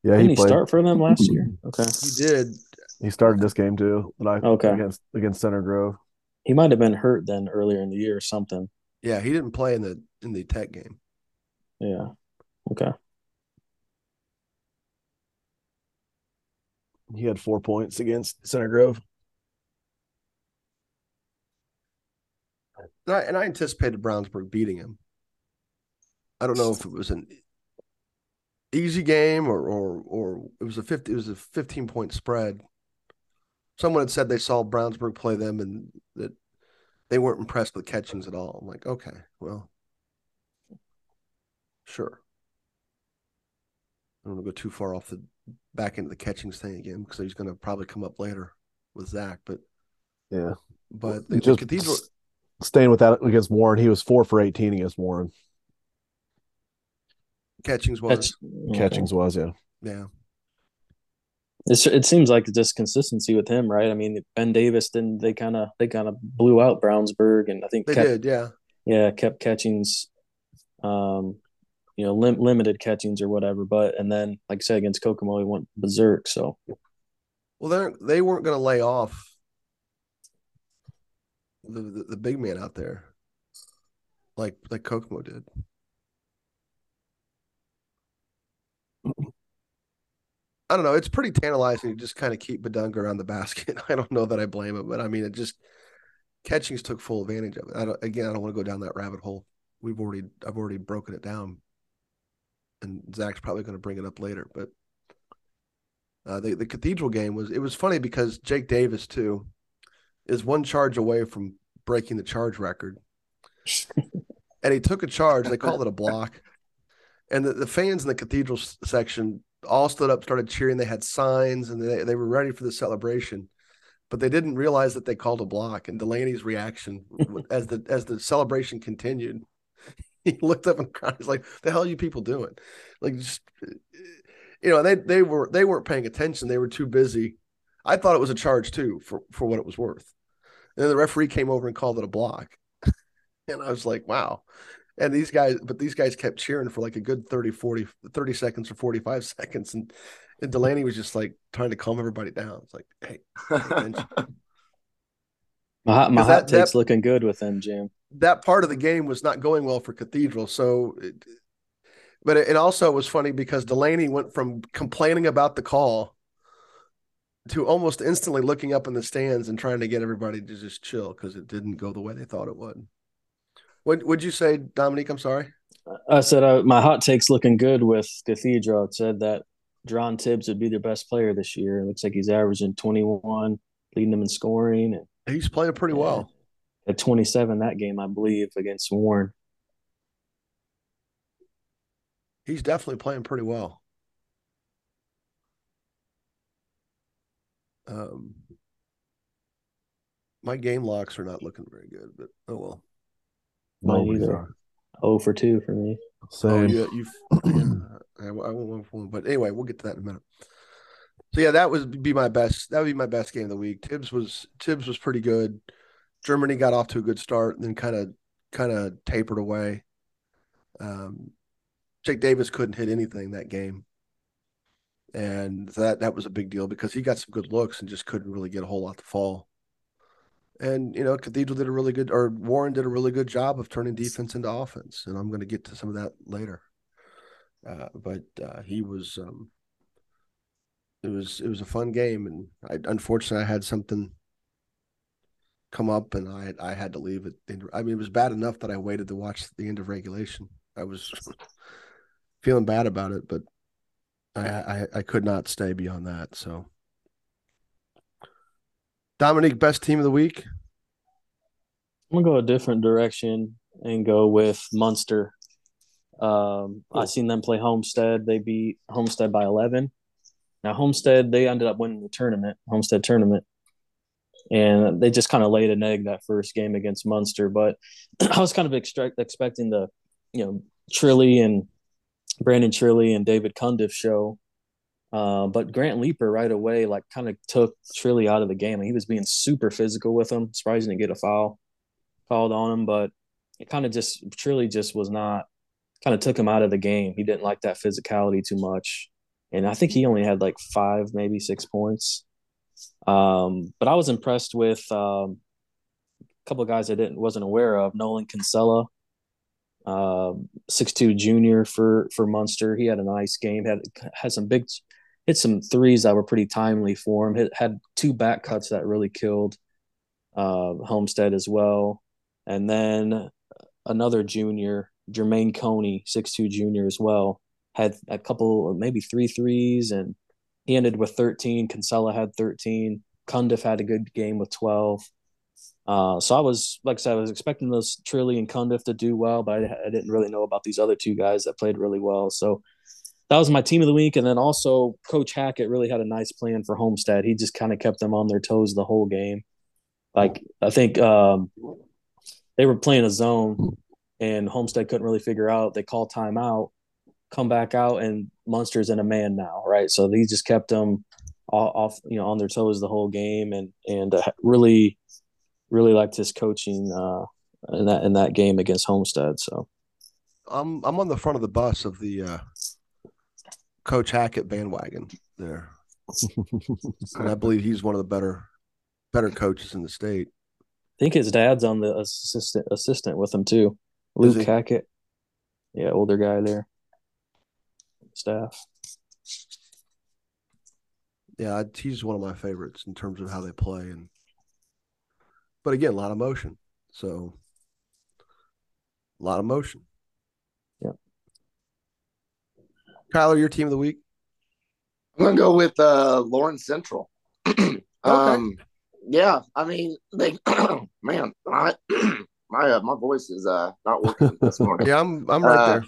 Yeah, Didn't he he, start for them last mm-hmm. year? Okay. He did. He started this game too. But I Okay. against against Center Grove. He might have been hurt then earlier in the year or something. Yeah, he didn't play in the in the Tech game. Yeah. Okay. He had four points against Center Grove. And I, and I anticipated Brownsburg beating him. I don't know if it was an easy game or or or it was a fifty it was a fifteen point spread. Someone had said they saw Brownsburg play them and that they weren't impressed with catchings at all. I'm like, okay, well, sure. I don't want to go too far off the back into the catchings thing again because he's going to probably come up later with Zach, but Yeah. but the, the Just cathedral. s- staying with that against Warren, he was four for eighteen against Warren. Catchings was Catch, okay. Catchings was, yeah. yeah. It's, it seems like just consistency with him, right? I mean, Ben Davis didn't they kind of they kind of blew out Brownsburg, and I think They kept, did, yeah. yeah kept catchings, um, you know, lim- limited catchings or whatever. But and then like I said against Kokomo, he went berserk. So Well, they they weren't going to lay off the, the the big man out there, like like Kokomo did. I don't know. It's pretty tantalizing to just kind of keep Bidunga around the basket. I don't know that I blame him, but I mean, it just catchings took full advantage of it. I again, I don't want to go down that rabbit hole. We've already, I've already broken it down, and Zach's probably going to bring it up later. But uh, the the Cathedral game was it was funny because Jake Davis too is one charge away from breaking the charge record, and he took a charge. They called it a block, and the, the fans in the Cathedral s- section all stood up, started cheering. They had signs, and they they were ready for the celebration, but they didn't realize that they called a block. And Delaney's reaction as the as the celebration continued he looked up and cried. He's like, "The hell are you people doing?" Like, just you know, they they were they weren't paying attention. They were too busy. I thought it was a charge too for for what it was worth. And then the referee came over and called it a block, and I was like, "Wow." And these guys, but these guys kept cheering for like a good 30, 40, 30 seconds or 45 seconds. And, and Delaney was just like trying to calm everybody down. It's like, hey, my hot, my hot take's looking good with them, Jim. That part of the game was not going well for Cathedral. So, it, but it, it also was funny because Delaney went from complaining about the call to almost instantly looking up in the stands and trying to get everybody to just chill because it didn't go the way they thought it would. What would you say, Dominique? I'm sorry. I said uh, my hot take's looking good with Cathedral. It said that John Tibbs would be their best player this year. It looks like he's averaging 21, leading them in scoring, and he's playing pretty well. At 27 that game, I believe, against Warren. He's definitely playing pretty well. Um, my game locks are not looking very good, but oh well. Mine either. Oh for two for me. Same. Oh, yeah, you. I, I won't one, but anyway, we'll get to that in a minute. So yeah, that would be my best. That would be my best game of the week. Tibbs was Tibbs was pretty good. Germany got off to a good start, and then kind of kind of tapered away. Um, Jake Davis couldn't hit anything that game, and that that was a big deal because he got some good looks and just couldn't really get a whole lot to fall. And you know, Cathedral did a really good, or Warren did a really good job of turning defense into offense, and I'm going to get to some of that later. Uh, but uh, he was, um, it was, it was a fun game, and I unfortunately I had something come up, and I I had to leave it. I mean, it was bad enough that I waited to watch the end of regulation. I was feeling bad about it, but I, I I could not stay beyond that. So Dominique, best team of the week? I'm gonna go a different direction and go with Munster. Um, cool. I seen them play Homestead. They beat Homestead by 11. Now Homestead, they ended up winning the tournament, Homestead tournament, and they just kind of laid an egg that first game against Munster. But I was kind of extract, expecting the, you know, Trilly and Brandon Trilly and David Cundiff show uh, but Grant Leeper right away, like, kind of took Trilly out of the game. He was being super physical with him. Surprising to get a foul called on him, but it kind of just Trilly just was not kind of took him out of the game. He didn't like that physicality too much, and I think he only had like five, maybe six points. Um, but I was impressed with um, a couple of guys I didn't wasn't aware of. Nolan Kinsella, uh, six two junior for for Munster. He had a nice game. had had some big hit some threes that were pretty timely for him. Hit, had two back cuts that really killed uh, Homestead as well. And then another junior, Jermaine Coney, six two junior as well, had a couple, maybe three threes, and he ended with 13. Kinsella had 13. Cundiff had a good game with 12. Uh, so I was, like I said, I was expecting those Trilly and Cundiff to do well, but I, I, didn't really know about these other two guys that played really well. So that was my team of the week. And then also Coach Hackett really had a nice plan for Homestead. He just kind of kept them on their toes the whole game. Like I think um, they were playing a zone and Homestead couldn't really figure out. They call timeout, come back out, and Munster's in a man now, right? So he just kept them off, you know, on their toes the whole game, and and uh, really, really liked his coaching uh, in that in that game against Homestead. So, I'm I'm on the front of the bus of the uh, Coach Hackett bandwagon there. and I believe he's one of the better better coaches in the state. I think his dad's on the assistant assistant with him too. Luke Hackett. Yeah, older guy there. Staff. Yeah, he's one of my favorites in terms of how they play and but again, a lot of motion. So a lot of motion. Yeah. Kyler, your team of the week? I'm gonna go with uh Lawrence Central. okay. Um, yeah, I mean, they, man, my my uh, my voice is uh not working this morning. yeah, I'm I'm right uh, there.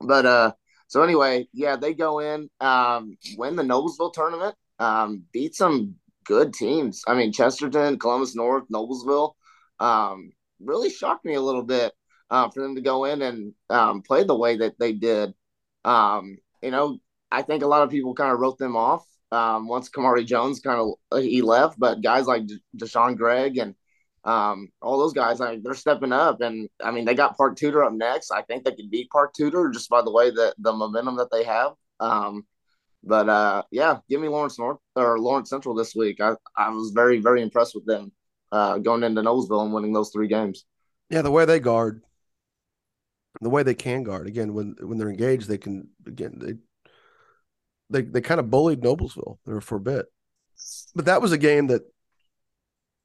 But uh, so anyway, yeah, they go in, um, win the Noblesville tournament, um, beat some good teams. I mean, Chesterton, Columbus North, Noblesville, um, really shocked me a little bit. uh, for them to go in and um, play the way that they did. Um, you know, I think a lot of people kind of wrote them off um, once Kamari Jones kind of he left, but guys like Deshaun Gregg and um, all those guys, I mean, they're stepping up, and I mean they got Park Tudor up next. I think they could beat Park Tudor just by the way that the momentum that they have. Um, but uh, yeah, give me Lawrence North or Lawrence Central this week. I, I was very very impressed with them uh, going into Noblesville and winning those three games. Yeah, the way they guard, the way they can guard. Again, when when they're engaged, they can again they they they kind of bullied Noblesville there for a bit. But that was a game that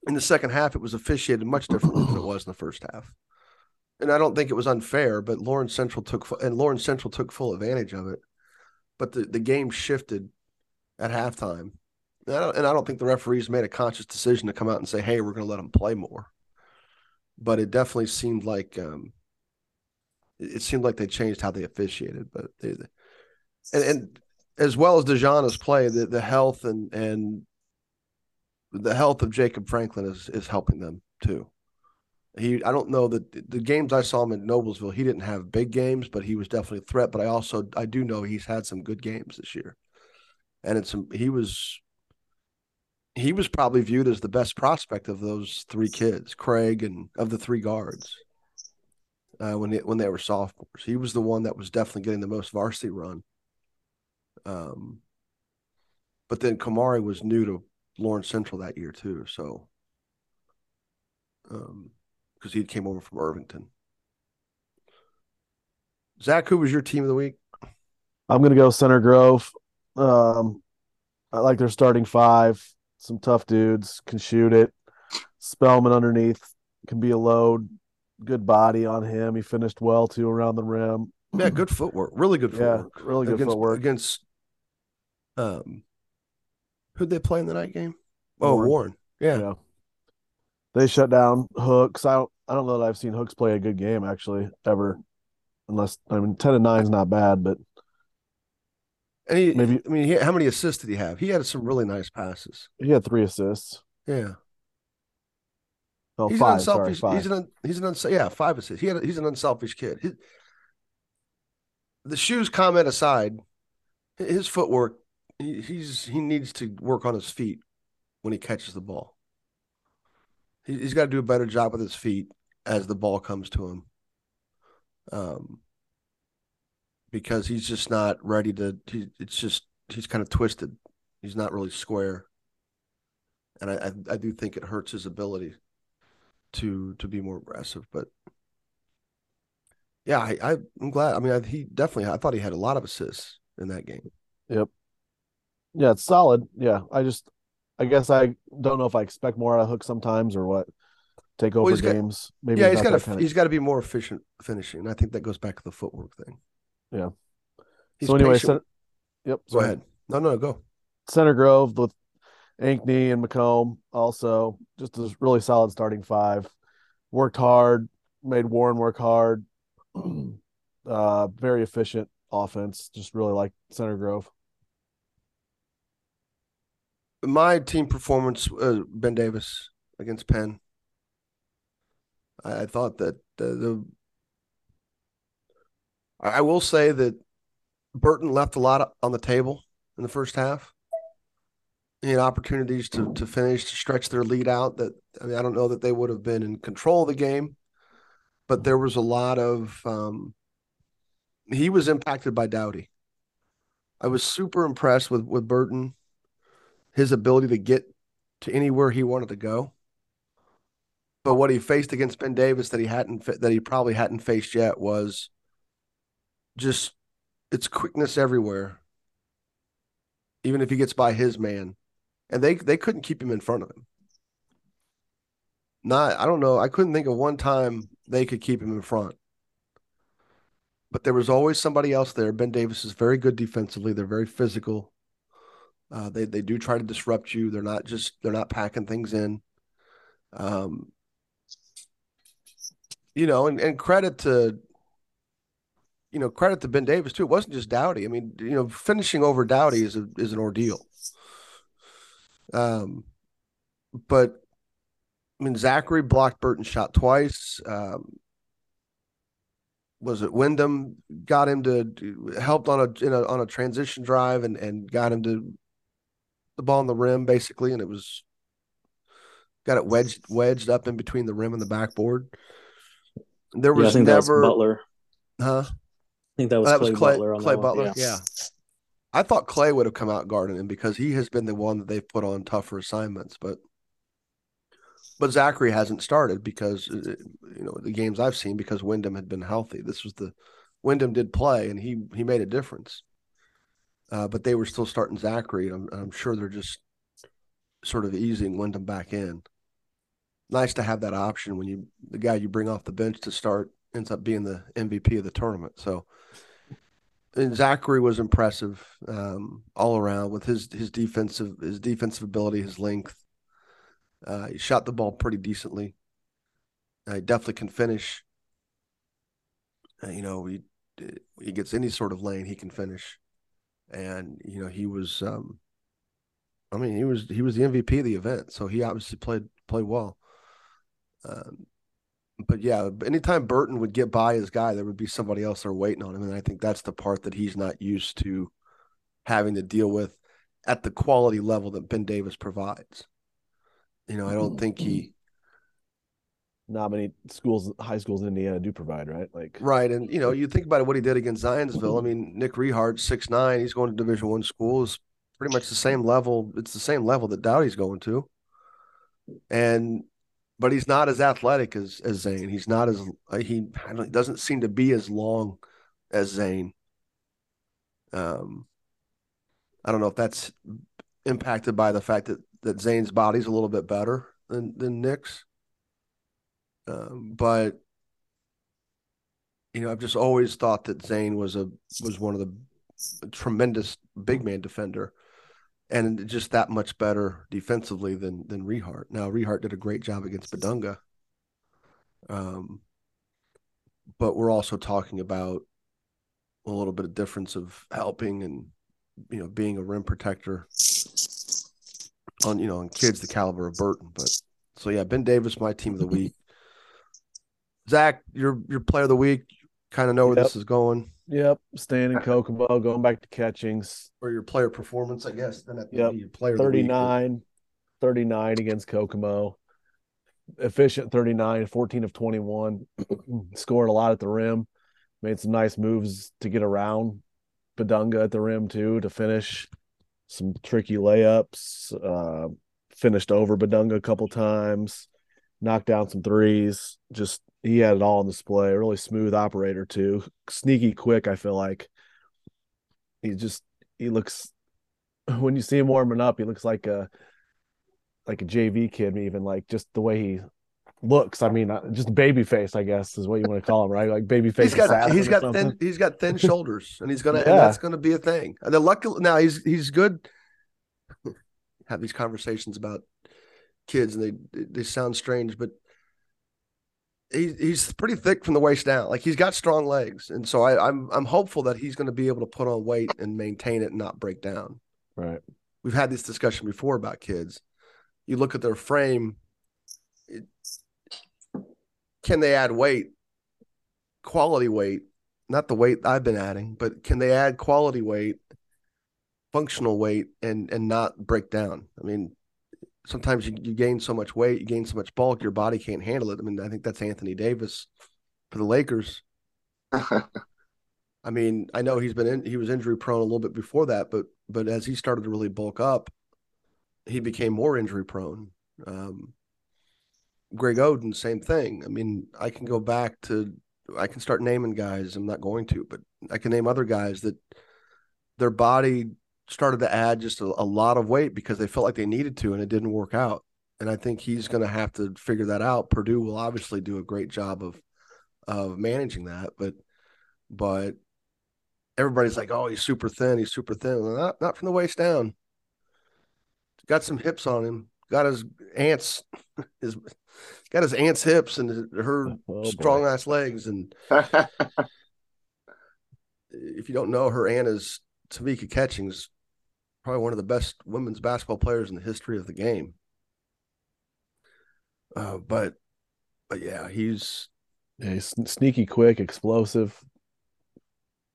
in the second half it was officiated much differently than it was in the first half. And I don't think it was unfair, but Lawrence Central took and Lawrence Central took full advantage of it. But the, the game shifted at halftime. And I, don't, and I don't think the referees made a conscious decision to come out and say, "Hey, we're going to let them play more." But it definitely seemed like um, it seemed like they changed how they officiated. But they, and, and as well as DeJohna's play, the, the health and and the health of Jacob Franklin is is helping them too. He I don't know that the games I saw him in Noblesville, he didn't have big games, but he was definitely a threat. But I also I do know he's had some good games this year. And it's he was he was probably viewed as the best prospect of those three kids, Craig and of the three guards. Uh, when they, when they were sophomores, he was the one that was definitely getting the most varsity run. Um, but then Kamari was new to Lawrence Central that year too, so um, because he came over from Irvington. Zach, who was your team of the week? I'm gonna go Center Grove. Um, I like their starting five. Some tough dudes can shoot it. Spellman underneath can be a load. Good body on him. He finished well too around the rim. Yeah, good footwork. Really good footwork. Yeah, really good against, footwork against um who'd they play in the night game? Oh, Warren. Warren. Yeah. Yeah. They shut down Hooks. I don't I don't know that I've seen Hooks play a good game actually ever. Unless I mean ten and nine is not bad, but And he Maybe- I mean he, how many assists did he have? He had some really nice passes. he had three assists. Yeah. Oh, he's five. an Sorry, unselfish five. he's an un, he's an uns, yeah, five assists. He had a, he's an unselfish kid. His, the shoes comment aside, his footwork he, he's he needs to work on his feet when he catches the ball. He, he's got to do a better job with his feet as the ball comes to him. Um, because he's just not ready to. He, it's just he's kind of twisted. He's not really square, and I, I I do think it hurts his ability to to be more aggressive. But yeah, I, I I'm glad. I mean, I, he definitely. I thought he had a lot of assists in that game. Yeah, it's solid. Yeah. I just I guess I don't know if I expect more out of Hook sometimes or what. Take over got- games. Maybe yeah, he's got to he's got to be more efficient finishing. I think that goes back to the footwork thing. Yeah. He's so anyway, center, yep. go ahead. No, no, go. Center Grove with Ankney and McComb also just a really solid starting five. Worked hard, made Warren work hard. uh, very efficient offense. Just really like Center Grove. My team performance, uh, Ben Davis against Penn. I, I thought that the, the I will say that Burton left a lot on the table in the first half. He had opportunities to to finish to stretch their lead out. That I mean, I don't know that they would have been in control of the game, but there was a lot of. Um, he was impacted by Dowdy. I was super impressed with with Burton, his ability to get to anywhere he wanted to go. But what he faced against Ben Davis that he hadn't that he probably hadn't faced yet was just it's quickness everywhere. Even if he gets by his man, and they they couldn't keep him in front of him. Not I don't know. I couldn't think of one time they could keep him in front. But there was always somebody else there. Ben Davis is very good defensively. They're very physical. Uh, they they do try to disrupt you. They're not just they're not packing things in. Um, you know, and, and credit to you know credit to Ben Davis too. It wasn't just Dowdy. I mean, you know, finishing over Dowdy is a is an ordeal. Um, but I mean, Zachary blocked Burton's shot twice. Um, was it Wyndham got him to helped on a, a on a transition drive and and got him to the ball on the rim basically, and it was got it wedged wedged up in between the rim and the backboard. There was yeah, never was Butler. Huh? I think that was, that Clay, was Clay Butler. Clay Butler. Yeah. yeah. I thought Clay would have come out guarding him because he has been the one that they've put on tougher assignments, but but Zachary hasn't started because uh, you know the games I've seen because Wyndham had been healthy. This was the Wyndham did play and he he made a difference, uh, but they were still starting Zachary. I'm, I'm sure they're just sort of easing Wyndham back in. Nice to have that option when you the guy you bring off the bench to start ends up being the MVP of the tournament. So and Zachary was impressive um, all around with his his defensive his defensive ability, his length. Uh, he shot the ball pretty decently. Uh, he definitely can finish. Uh, you know, he he gets any sort of lane, he can finish. And you know, he was. Um, I mean, he was he was the MVP of the event, so he obviously played played well. Um, but yeah, anytime Burton would get by his guy, there would be somebody else there waiting on him, and I think that's the part that he's not used to having to deal with at the quality level that Ben Davis provides. You know, I don't think he. Not many schools, high schools in Indiana do provide, right? Like right, and you know, you think about what he did against Zionsville. I mean, Nick Rehard, six nine, he's going to Division One schools, pretty much the same level. It's the same level that Dowdy's going to, and but he's not as athletic as as Zane. He's not as he doesn't seem to be as long as Zane. Um, I don't know if that's impacted by the fact that that Zane's body's a little bit better than than Nick's. Um, but you know, I've just always thought that Zane was a was one of the tremendous big man defender and just that much better defensively than than Rehart. Now Rehart did a great job against Bidunga. Um, but we're also talking about a little bit of difference of helping and you know being a rim protector on you know on kids the caliber of Burton. But so yeah, Ben Davis, my team of the week. Zach, your your player of the week. Kind of know where Yep. this is going, Yep, staying in Kokomo, going back to catchings. or your player performance, I guess. Then at the Yep. your player of the week. 39, 39 against Kokomo. Efficient 39, 14 of 21. Scored a lot at the rim. Made some nice moves to get around Bidunga at the rim, too, to finish some tricky layups. Uh, finished over Bidunga a couple times. Knocked down some threes. Just, he had it all on display. Really smooth operator, too. Sneaky quick, I feel like. He just, he looks when you see him warming up, he looks like a like a JV kid, even like just the way he looks. I mean, uh, just baby face, I guess, is what you want to call him, right? Like baby face. He's got he's got thin he's got thin shoulders, and he's gonna and that's gonna be a thing. And then luckily now he's he's good. Have these conversations about kids, and they they sound strange, but he, he's pretty thick from the waist down. Like he's got strong legs, and so I, I'm I'm hopeful that he's going to be able to put on weight and maintain it and not break down. Right. We've had this discussion before about kids. You look at their frame. It, can they add weight? Quality weight, not the weight I've been adding, but can they add quality weight, functional weight, and and not break down? I mean, sometimes you, you gain so much weight, you gain so much bulk, your body can't handle it. I mean, I think that's Anthony Davis for the Lakers. I mean, I know he's been in, he was injury prone a little bit before that, but but as he started to really bulk up, he became more injury prone. Um, Greg Oden, same thing. I mean, I can go back to I can start naming guys. I'm not going to, but I can name other guys that their body started to add just a, a lot of weight because they felt like they needed to, and it didn't work out. And I think he's going to have to figure that out. Purdue will obviously do a great job of of managing that, but but everybody's like, "Oh, he's super thin. He's super thin." Well, not not from the waist down. Got some hips on him. Got his ants, his got his aunt's hips and her oh, oh, boy. strong ass legs. And if you don't know, her aunt is Tamika Catchings, probably one of the best women's basketball players in the history of the game. Uh, but but yeah, he's Yeah, he's sneaky, quick, explosive.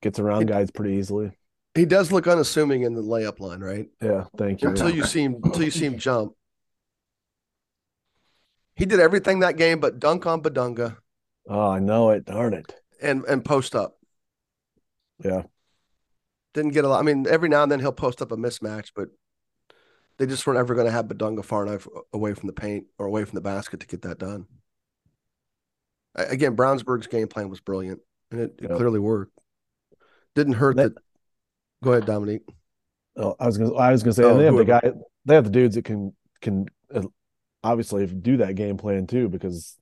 Gets around It- guys pretty easily. He does look unassuming in the layup line, right? Yeah, thank you. Until you see him until you see him jump. He did everything that game but dunk on Bidunga Oh, I know it. Darn it. and and post up. Yeah. Didn't get a lot. I mean, every now and then he'll post up a mismatch, but they just weren't ever going to have Bidunga far enough away from the paint or away from the basket to get that done. Again, Brownsburg's game plan was brilliant, and it, it Yep. clearly worked. Didn't hurt That-. Go ahead, Dominique. Oh, I was gonna. I was gonna say Oh, they have the guy. They have the dudes that can can uh, obviously do that game plan too because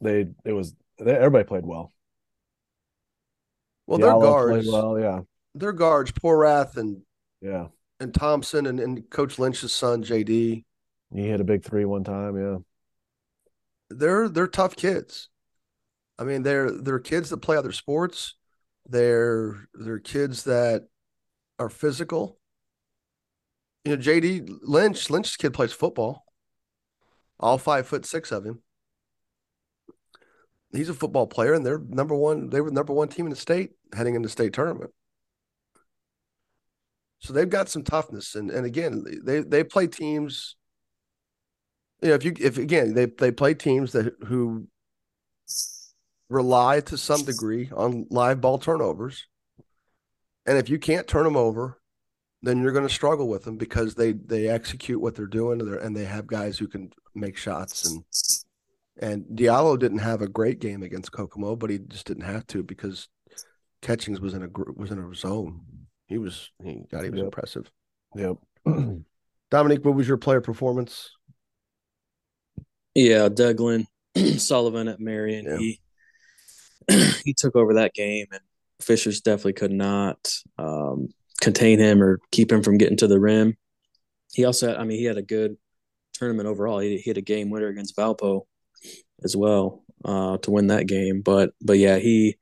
they it was they, everybody played well. Well, their Diallo guards, played well. Yeah, their guards, Porath and yeah. and Thompson and, and Coach Lynch's son JD. He hit a big three one time. Yeah, They're they're tough kids. I mean, they're they're kids that play other sports. They're they're kids that are physical. You know, JD Lynch, Lynch's kid plays football. All five foot six of him. He's a football player, and they're number one. They were the number one team in the state heading into state tournament. So they've got some toughness, and and again, they they play teams. You know, if you if again they they play teams that who rely to some degree on live ball turnovers, and if you can't turn them over, then you're going to struggle with them because they they execute what they're doing and, they're, and they have guys who can make shots and and Diallo didn't have a great game against Kokomo, but he just didn't have to because Catchings was in a was in a zone. He was he God he was Yep. impressive. yep. Dominique, what was your player performance? Yeah, Douglin, Sullivan at Marian. Yeah. He he took over that game, and Fishers definitely could not um, contain him or keep him from getting to the rim. He also, had, I mean, he had a good tournament overall. He, he had a game winner against Valpo as well uh, to win that game. But but yeah, he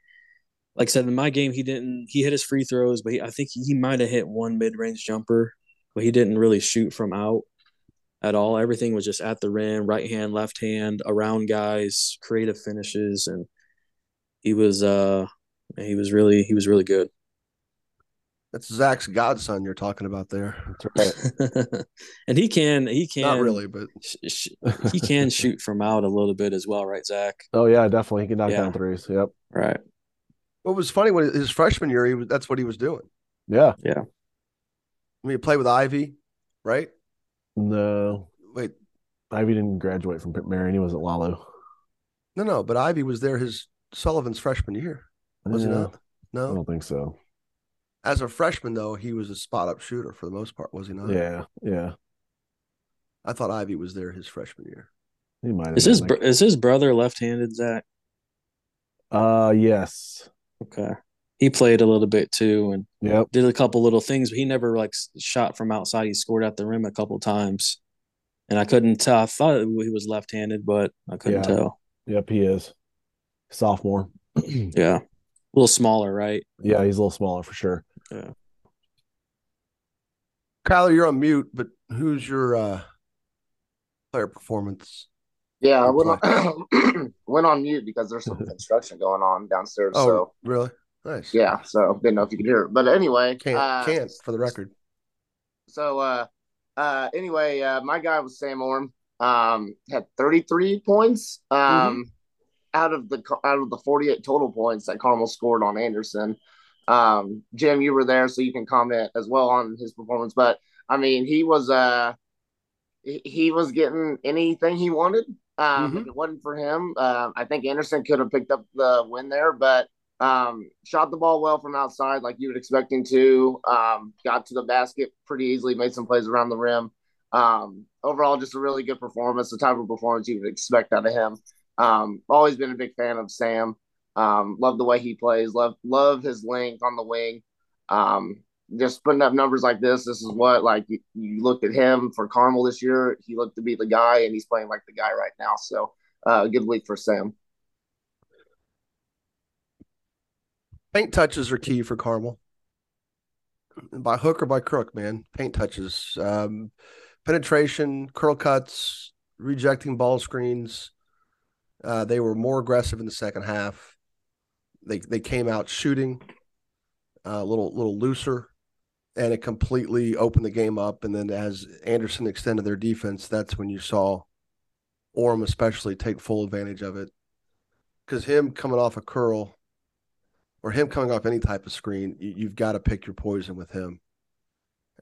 like I said in my game, he didn't. He hit his free throws, but he, I think he might have hit one mid range jumper, but he didn't really shoot from out at all. Everything was just at the rim, right hand, left hand, around guys, creative finishes, and he was uh he was really he was really good. That's Zach's godson you're talking about there. That's right. and he can he can Not really, but sh- sh- he can shoot from out a little bit as well, right, Zach? Oh yeah, definitely. He can knock Yeah. down threes. Yep. Right. What was funny when his freshman year, he was that's what he was doing. Yeah. Yeah. I mean, he played with Ivy, right? No, Wait, Ivy didn't graduate from Marian. He was at Lalo. no, no, but Ivy was there his Sullivan's freshman year, was he not? No, I don't think so. as a freshman though, he was a spot up shooter for the most part, was he not? Yeah, yeah. I thought Ivy was there his freshman year. He might have. Is been, his like- br- is his brother left handed, Zach? Uh, yes. Okay. He played a little bit too and Yep. did a couple little things, but he never like shot from outside. He scored at the rim a couple times. And I couldn't tell. I thought he was left handed, but I couldn't Yeah. tell. Yep. He is sophomore. Yeah. A little smaller, right? yeah, he's a little smaller for sure. Yeah. Kyler, you're on mute, but who's your uh player performance? Yeah, I Good went on, mute because there's some construction going on downstairs. Oh, So really? Nice. yeah, so didn't know if you could hear it, but anyway, Can't uh, can't for the record. So uh uh anyway, uh my guy was Sam Orme. Um had 33 points. Um out of the out of the 48 total points that Carmel scored on Anderson. Um Jim, you were there so you can comment as well on his performance, but I mean, he was uh he was getting anything he wanted. Um if it wasn't for him, uh, I think Anderson could have picked up the win there, but um, shot the ball well from outside, like you would expect him to. Um, got to the basket pretty easily, made some plays around the rim. Um, overall, just a really good performance, the type of performance you would expect out of him. Um, always been a big fan of Sam. Um, love the way he plays. Love love his length on the wing. Um, just putting up numbers like this. This is what like you, you looked at him for Carmel this year. He looked to be the guy, and he's playing like the guy right now. So, uh, good week for Sam. Paint touches are key for Carmel. By hook or by crook, man. Paint touches. Um, penetration, curl cuts, rejecting ball screens. Uh, they were more aggressive in the second half. They they came out shooting uh, a little little looser, and it completely opened the game up. And then as Anderson extended their defense, that's when you saw Orme especially take full advantage of it. Because him coming off a curl or him coming off any type of screen, you, have got to pick your poison with him.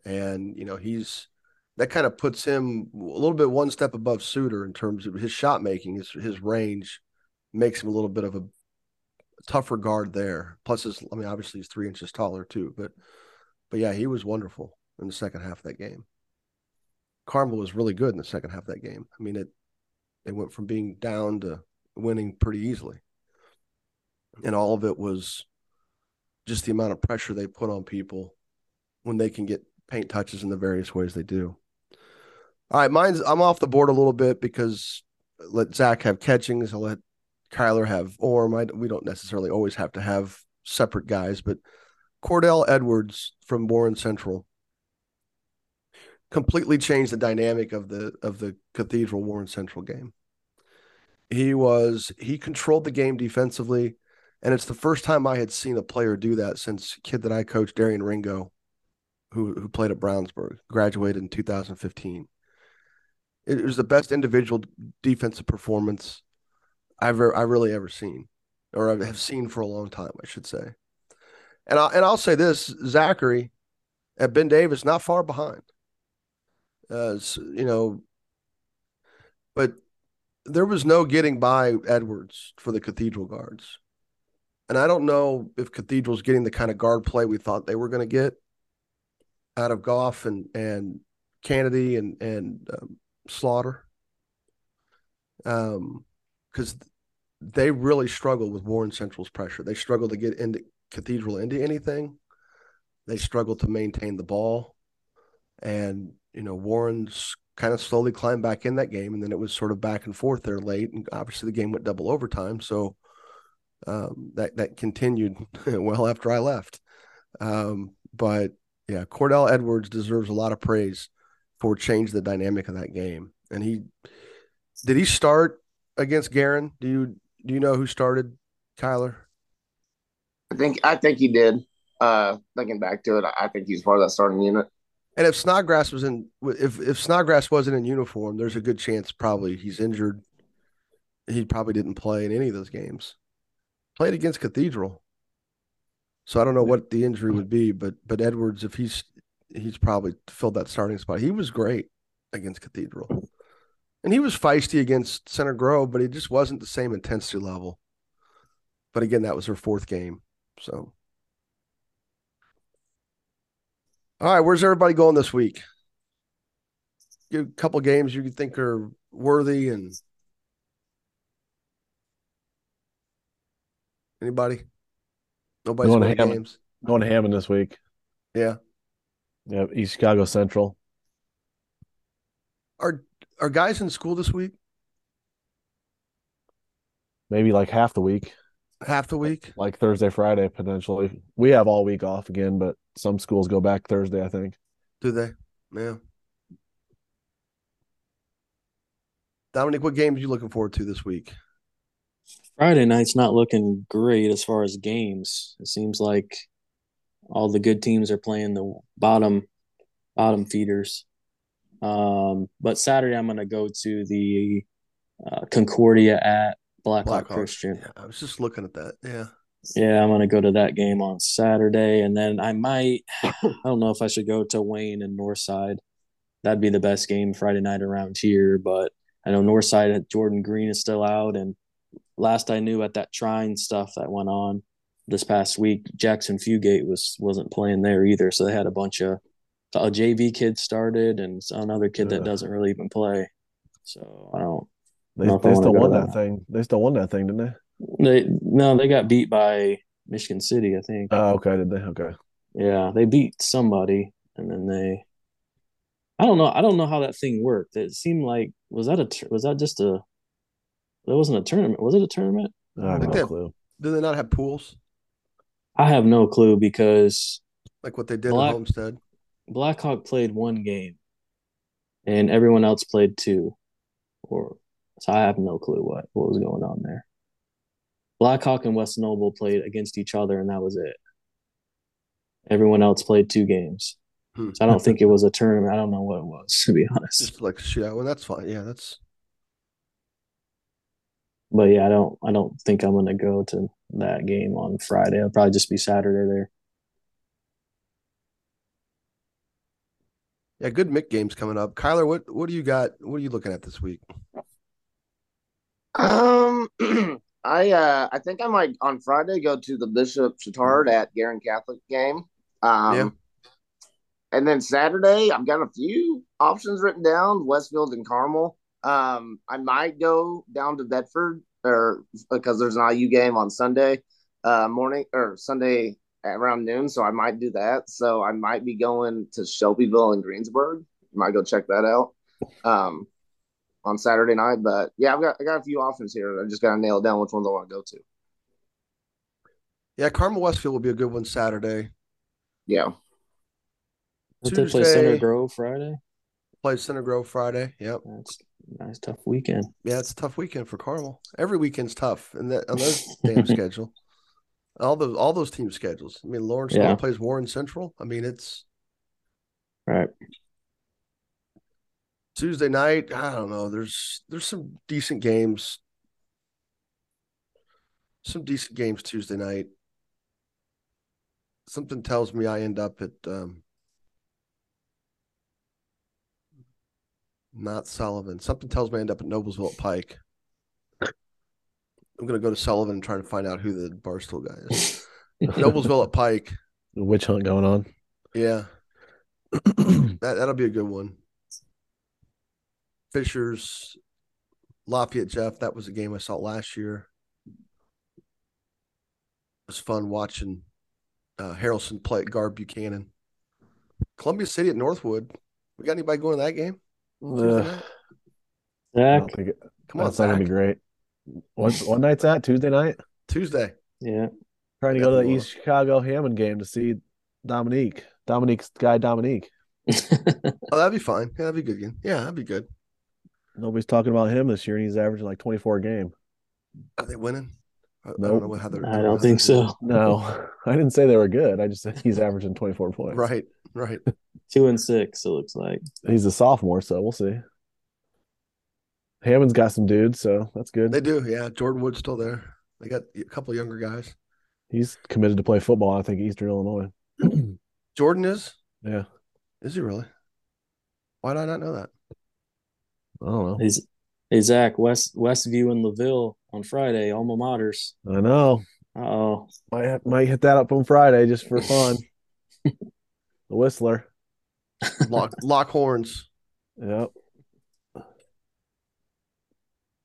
And, you know, he's that kind of puts him a little bit one step above Suter in terms of his shot making, his, his range makes him a little bit of a tougher guard there. Plus, his, I mean, obviously he's three inches taller too, but, but yeah, he was wonderful in the second half of that game. Carmel was really good in the second half of that game. I mean, it, they went from being down to winning pretty easily. And all of it was just the amount of pressure they put on people when they can get paint touches in the various ways they do. All right, mine's I'm off the board a little bit because let Zach have catchings. I'll let Kyler have Orme. I, we don't necessarily always have to have separate guys, but Cordell Edwards from Warren Central completely changed the dynamic of the of the Cathedral Warren Central game. He was he controlled the game defensively, and it's the first time I had seen a player do that since kid that I coached, Darian Ringo, who who played at Brownsburg, graduated in 2015. It was the best individual defensive performance I've I really ever seen, or I have seen for a long time, I should say. And I and I'll say this: Zachary at Ben Davis not far behind. Uh, you know, but there was no getting by Edwards for the Cathedral guards. And I don't know if Cathedral's getting the kind of guard play we thought they were going to get out of Goff and and Kennedy and and um, Slaughter. Um, because they really struggle with Warren Central's pressure. They struggle to get into Cathedral into anything. They struggled to maintain the ball, and you know Warren's kind of slowly climbed back in that game, and then it was sort of back and forth there late, and obviously the game went double overtime, so um, that that continued well after I left. Um, but yeah, Cordell Edwards deserves a lot of praise for changing the dynamic of that game, and he did he start against Guerin? Do you do you know who started, Kyler? I think I think he did. Uh, thinking back to it, I think he's part of that starting unit. And if Snodgrass was in, if if Snodgrass wasn't in uniform, there's a good chance probably he's injured. He probably didn't play in any of those games. Played against Cathedral, so I don't know what the injury would be. But but Edwards, if he's he's probably filled that starting spot. He was great against Cathedral, and he was feisty against Center Grove, but he just wasn't the same intensity level. But again, that was her fourth game, so All right, where's everybody going this week? Give a couple games you think are worthy and anybody? Nobody's going, to games. Going to Hammond this week. Yeah. Yeah, East Chicago Central. Are are guys in school this week? Maybe like half the week. Half the week? Like Thursday, Friday, potentially. We have all week off again, but some schools go back Thursday, I think. Do they? Yeah. Dominic, what games are you looking forward to this week? Friday night's not looking great as far as games. It seems like all the good teams are playing the bottom bottom feeders. Um, but Saturday I'm going to go to the uh, Concordia at Blackhawk, Blackhawk Christian. Yeah, I was just looking at that. Yeah. Yeah, I'm gonna go to that game on Saturday, and then I might. I don't know if I should go to Wayne and Northside. That'd be the best game Friday night around here, but I know Northside at Jordan Green is still out, and last I knew at that Trine stuff that went on this past week, Jackson Fugate was wasn't playing there either, so they had a bunch of a JV kid started and another kid that doesn't really even play. So I don't. They, they still won that, that thing. They still won that thing, didn't they? They no, they got beat by Michigan City, I think. Oh, okay. Did they? Okay. Yeah, they beat somebody, and then they. I don't know. I don't know how that thing worked. It seemed like was that a was that just a. That wasn't a tournament. Was it a tournament? I have no clue. Do they not have pools? I have no clue because. Like what they did Black, at Homestead. Blackhawk played one game, and everyone else played two, or So I have no clue what what was going on there. Blackhawk and West Noble played against each other, and that was it. Everyone else played two games. Hmm. So I don't think it was a tournament. I don't know what it was, to be honest. Just like shootout. Well, that's fine. Yeah, that's But yeah, I don't I don't think I'm gonna go to that game on Friday. It'll probably just be Saturday there. yeah. Good Mick games coming up. Kyler, what what do you got? What are you looking at this week? Um, I uh, I think I might on Friday go to the Bishop Chatard at Guerin Catholic game. Um, Yeah. and then Saturday I've got a few options written down: Westfield and Carmel. Um, I might go down to Bedford or because there's an IU game on Sunday uh, morning or Sunday around noon, so I might do that. So I might be going to Shelbyville and Greensburg. Might go check that out. Um, on Saturday night. But yeah, I've got I got a few options here. I just got to nail down which ones I want to go to. Yeah, Carmel Westfield will be a good one Saturday. Yeah, Did they play Center Grove Friday? Play Center Grove Friday. Yep. That's a nice tough weekend. Yeah, it's a tough weekend for Carmel. Every weekend's tough, and that on those damn schedule. All those all those team schedules. I mean, Lawrence Yeah. plays Warren Central. I mean, it's Right. Tuesday night. I don't know. There's there's some decent games. Some decent games Tuesday night. Something tells me I end up at um not Sullivan. Something tells me I end up at Noblesville at Pike. I'm gonna go to Sullivan and try to find out who the Barstool guy is. Noblesville at Pike. The witch hunt going on. Yeah. that that'll be a good one. Fishers, Lafayette Jeff. That was a game I saw last year. It was fun watching uh, Harrelson play at guard Buchanan. Columbia City at Northwood. We got anybody going to that game? Tuesday Ugh, night? Zach. don't think it, Come on, that's not gonna be great. What what night's that? Tuesday night. Tuesday. Yeah. Trying to go to the Definitely. East Chicago Hammond game to see Dominique. Dominique's guy Dominique. Oh, that'd be fine. Yeah, that'd be good again. Yeah, that'd be good. Nobody's talking about him this year, and he's averaging like 24 a game. Are they winning? I, I don't know how they're. I don't think so. No, I didn't say they were good. I just said he's averaging 24 points. Right, right. Two and six, it looks like. He's a sophomore, so we'll see. Hammond's got some dudes, so that's good. They do. Yeah, Jordan Wood's still there. They got a couple of younger guys. He's committed to play football. I think Eastern Illinois. Jordan is. Yeah, Is he really? Why did I not know that? I don't know. Hey, hey Zach, West Westview and Laville on Friday, alma maters. I know. Uh oh. Might might hit that up on Friday just for fun. the Whistler. Lock lock horns. Yep.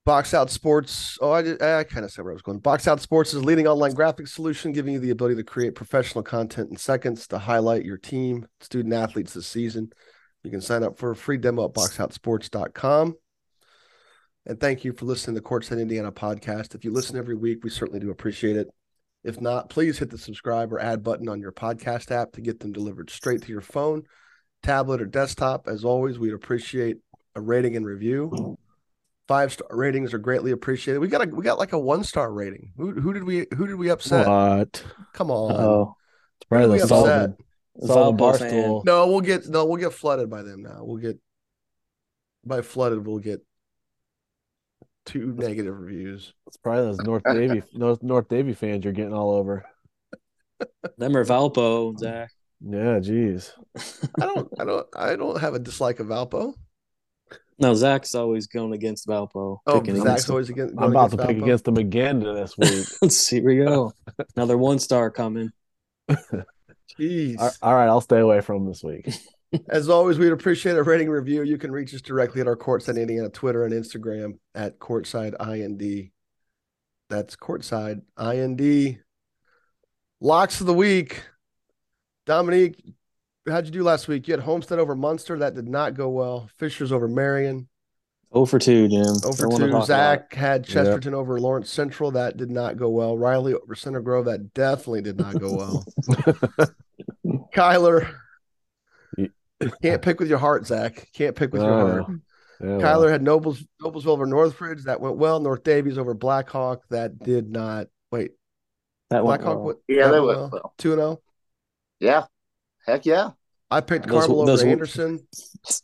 Box Out Sports. Oh, I did, I kind of said where I was going. Box Out Sports is a leading online graphics solution, giving you the ability to create professional content in seconds to highlight your team, student athletes this season. You can sign up for a free demo at boxoutsports.com. And thank you for listening to the Courtside Indiana podcast. If you listen every week, we certainly do appreciate it. If not, please hit the subscribe or add button on your podcast app to get them delivered straight to your phone, tablet, or desktop. As always, we'd appreciate a rating and review. Five star ratings are greatly appreciated. We got a we got like a one star rating. Who who did we who did we upset? What? Come on. Oh, It's probably Who did we upset? Sullivan Valpo fan. Barstool. No, we'll get no, we'll get flooded by them now. We'll get by flooded. We'll get two negative reviews. It's probably those North Daviess North North Daviess fans you're getting all over. them are Valpo, Zach. Yeah, geez. I don't I don't I don't have a dislike of Valpo. No, Zach's always going against Valpo. Oh, picking Zach's against them. always against. I'm about to against pick Valpo. against them again this week. Let's see. Here we go. Another one star coming. Jeez. all all right, I'll stay away from them this week. As always, we'd appreciate a rating review. You can reach us directly at our Courtside Indiana Twitter and Instagram at Courtside IND. That's Courtside IND. Locks of the week. Dominique, how'd you do last week? You had Homestead over Munster. That did not go well. Fishers over Marion. Oh for two, Jim. Oh over Don't two. talk about Zach had Chesterton over Lawrence Central. That did not go well. Riley over Center Grove. That definitely did not go well. Kyler. Can't pick with your heart, Zach. Can't pick with I your oh, heart. Yeah, Kyler well, had Nobles Noblesville over Northridge. That went well. North Daviess over Blackhawk. That did not. Wait, That went Blackhawk well. went. Yeah, that they went went well. Two and zero. Yeah. Heck yeah. I picked Those- Carmel those- over Anderson.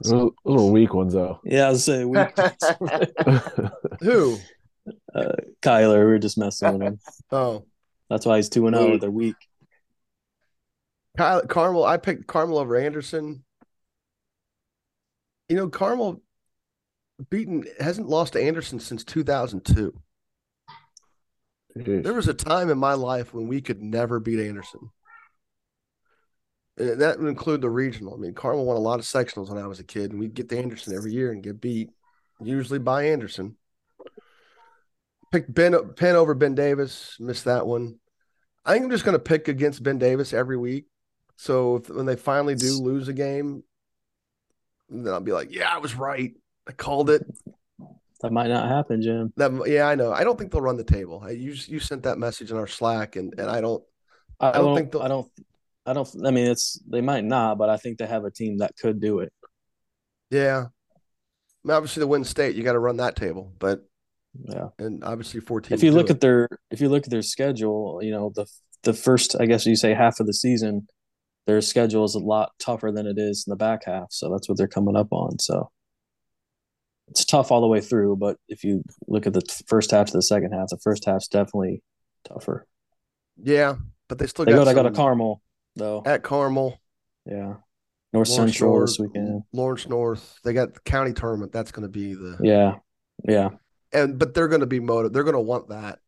those those weak ones though. Yeah, I was saying we Who? Uh, Kyler, we were just messing with him. Oh, That's why he's two and oh, zero. They're weak. Kyle, Carmel. I picked Carmel over Anderson. You know, Carmel beaten hasn't lost to Anderson since 2002. There was a time in my life when we could never beat Anderson. And that would include the regional. I mean, Carmel won a lot of sectionals when I was a kid, and we'd get to Anderson every year and get beat, usually by Anderson. Picked Ben Penn over Ben Davis, missed that one. I think I'm just going to pick against Ben Davis every week. So if, when they finally do lose a game, then I'll be like, "Yeah, I was right. I called it." That might not happen, Jim. That yeah, I know. I don't think they'll run the table. I, you you sent that message in our Slack, and and I don't. I, don't don't think they'll- I don't. I don't. I mean, it's they might not, but I think they have a team that could do it. Yeah, I mean, obviously the win state, you got to run that table, but Yeah. and obviously fourteen. If you look at their if you look at their schedule, you know the the first I guess you say half of the season, their schedule is a lot tougher than it is in the back half. So that's what they're coming up on. So it's tough all the way through. But if you look at the first half to the second half, the first half's definitely tougher. yeah, but they still They got go. They got a Carmel though. at Carmel, Yeah. North Lawrence Central North, this weekend. Lawrence North. They got the county tournament. That's going to be the Yeah. Yeah. and but they're going to be motivated. They're going to want that.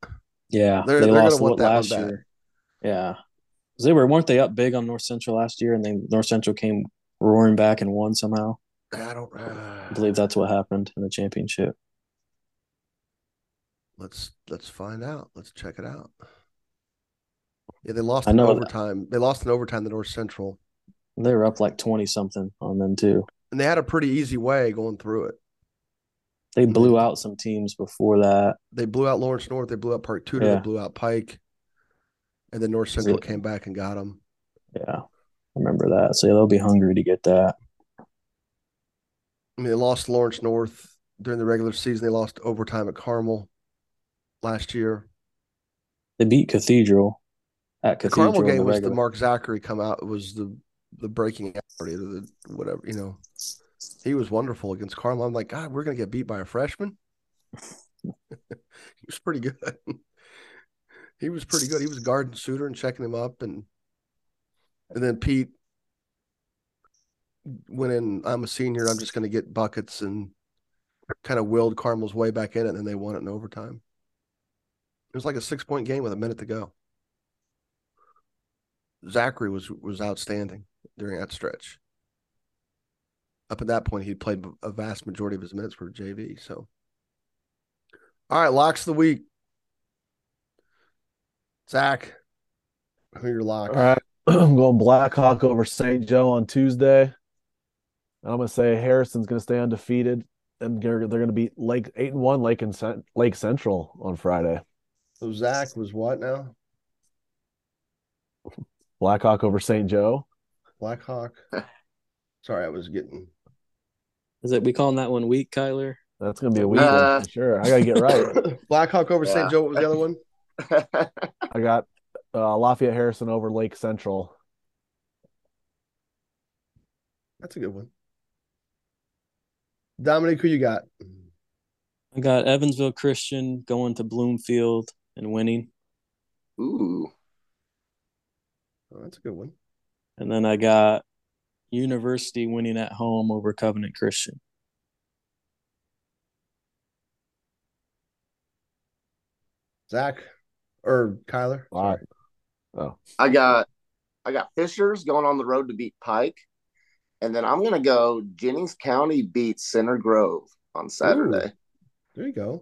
Yeah, They're- they they're gonna want what that last year. Yeah, they were weren't they up big on North Central last year, and then North Central came roaring back and won somehow. I don't. Uh, I believe that's what happened in the championship. Let's let's find out. Let's check it out. Yeah, they lost I in know that- overtime. They lost in overtime to North Central, They were up like twenty something on them too. and they had a pretty easy way going through it. They blew out some teams before that. They blew out Lawrence North. They blew out Park Tudor. Yeah. They blew out Pike, and then North Central came back and got them. Yeah, I remember that. So they'll be hungry to get that. I mean, they lost Lawrence North during the regular season. They lost overtime at Carmel last year. They beat Cathedral at The Cathedral. Carmel in the game was the. Mark Zachary come out. It was the the breaking out party, or the whatever you know. He was wonderful against Carmel. I'm like, God, we're gonna get beat by a freshman. he was pretty good. He was pretty good. He was guarding Suter and checking him up, and and then Pete went in. I'm a senior. I'm just gonna get buckets and kind of willed Carmel's way back in it, and then they won it in overtime. It was like a six point game with a minute to go. Zachary was was outstanding during that stretch. Up at that point, he'd played a vast majority of his minutes for JV. So, all right, locks of the week. Zach, who are your locks? All right. I'm going Blackhawk over St. Joe on Tuesday. And I'm going to say Harrison's going to stay undefeated, and they're, they're going to beat Lake eight and one Lake and Cent- Lake Central on Friday. So Zach was what now? Blackhawk over St. Joe. Blackhawk. Sorry, I was getting. Is it we calling that one weak, Kyler? That's going to be a week Uh, for sure. I got to get right. Blackhawk over Yeah. St. Joe. What was the other one? I got uh, Lafayette Harrison over Lake Central. That's a good one. Dominic, who you got? I got Evansville Christian going to Bloomfield and winning, Ooh. Oh, that's a good one. and then I got University winning at home over Covenant Christian. Zach or Kyler? All right. Oh, I got I got Fishers going on the road to beat Pike. And then I'm gonna go Jennings County beats Center Grove on Saturday. There you go.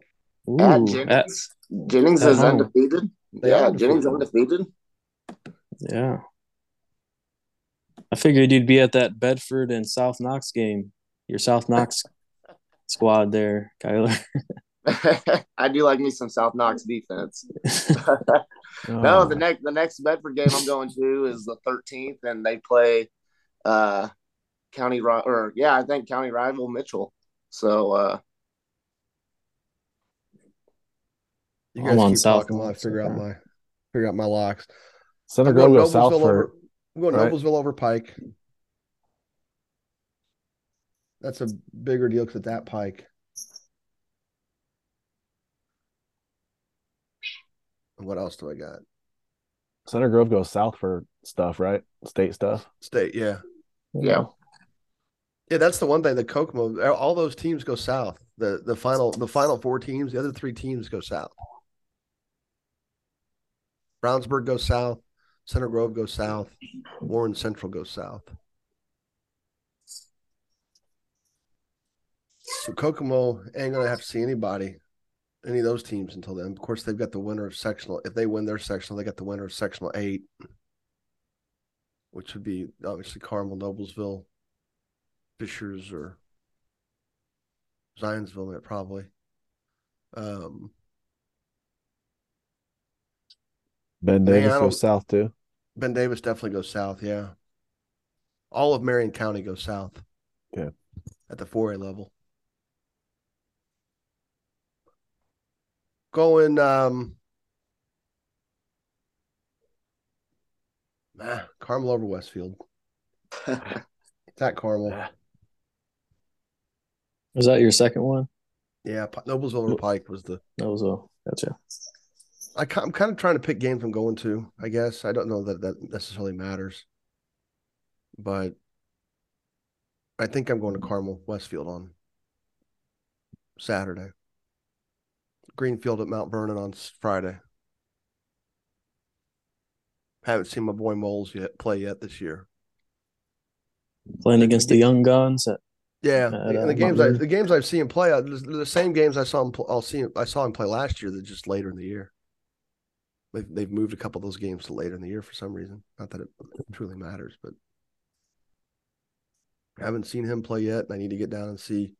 At Ooh, Jennings. Jennings at is home. undefeated. They yeah, are Jennings undefeated. undefeated. yeah. I figured you'd be at that Bedford and South Knox game. Your South Knox squad there, Kyler. I do like me some South Knox defense. Oh. No, the next the next Bedford game I'm going to is the 13th, and they play uh county or yeah, I think county rival Mitchell. So uh You I'm guys on keep South talking while I figure out my figure out my locks. Center I'm Grove going goes south Noblesville for over. I'm going right? Noblesville over Pike. That's a bigger deal because it's at Pike. What else do I got? Center Grove goes south for stuff, right? State stuff. State, yeah, Yeah. yeah. That's the one thing. The Kokomo, all those teams go south. The the final the final four teams, the other three teams go south. Brownsburg goes south. Center Grove goes south. Warren Central goes south. So Kokomo ain't gonna have to see anybody, any of those teams until then. Of course, they've got the winner of sectional. If they win their sectional, they got the winner of sectional eight, which would be obviously Carmel, Noblesville, Fishers, or Zionsville, probably. Um, Ben Davis goes south too. Ben Davis definitely goes south. Yeah, all of Marion County goes south. Okay. at the four A level. Going um, ah, Carmel over Westfield. It's at Carmel. Was that your second one? Yeah, P- Noblesville over Pike was the. That was a gotcha. I, ki- I'm kind of trying to pick games I'm going to. I guess I don't know that that necessarily matters, but I think I'm going to Carmel Westfield on Saturday. Greenfield at Mount Vernon on Friday. Haven't seen my boy Moles yet play yet this year. Playing against the young guns. At, Yeah, Uh, and the Mount games I, the games I've seen him play, uh, the the same games I saw him. pl- I'll see. I saw him play last year. That just later in the year. They've they've moved a couple of those games to later in the year for some reason. Not that it truly matters, but I haven't seen him play yet, and I need to get down and see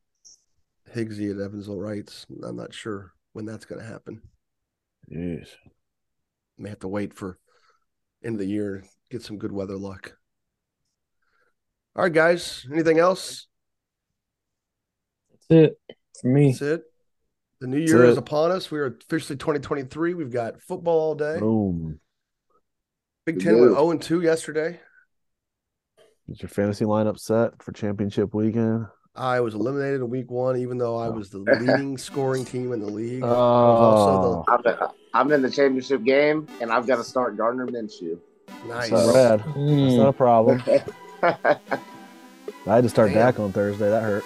Higgsy at Evansville Reitz. I'm not sure when that's going to happen. Yes. May have to wait for end of the year, get some good weather luck. All right, guys. Anything else? that's it for me. That's it. The new year is upon us. We are officially 2023. We've got football all day. Boom. Big Ten went 0 and 2 yesterday. Is your fantasy lineup set for championship weekend. I was eliminated in week one, even though I was the leading scoring team in the league. I was Oh, also I'm, I'm in the championship game, and I've got to start Gardner Minshew. the nice. that's not bad. That's Mm. not a problem. I had to start Damn. Dak on Thursday. That hurt.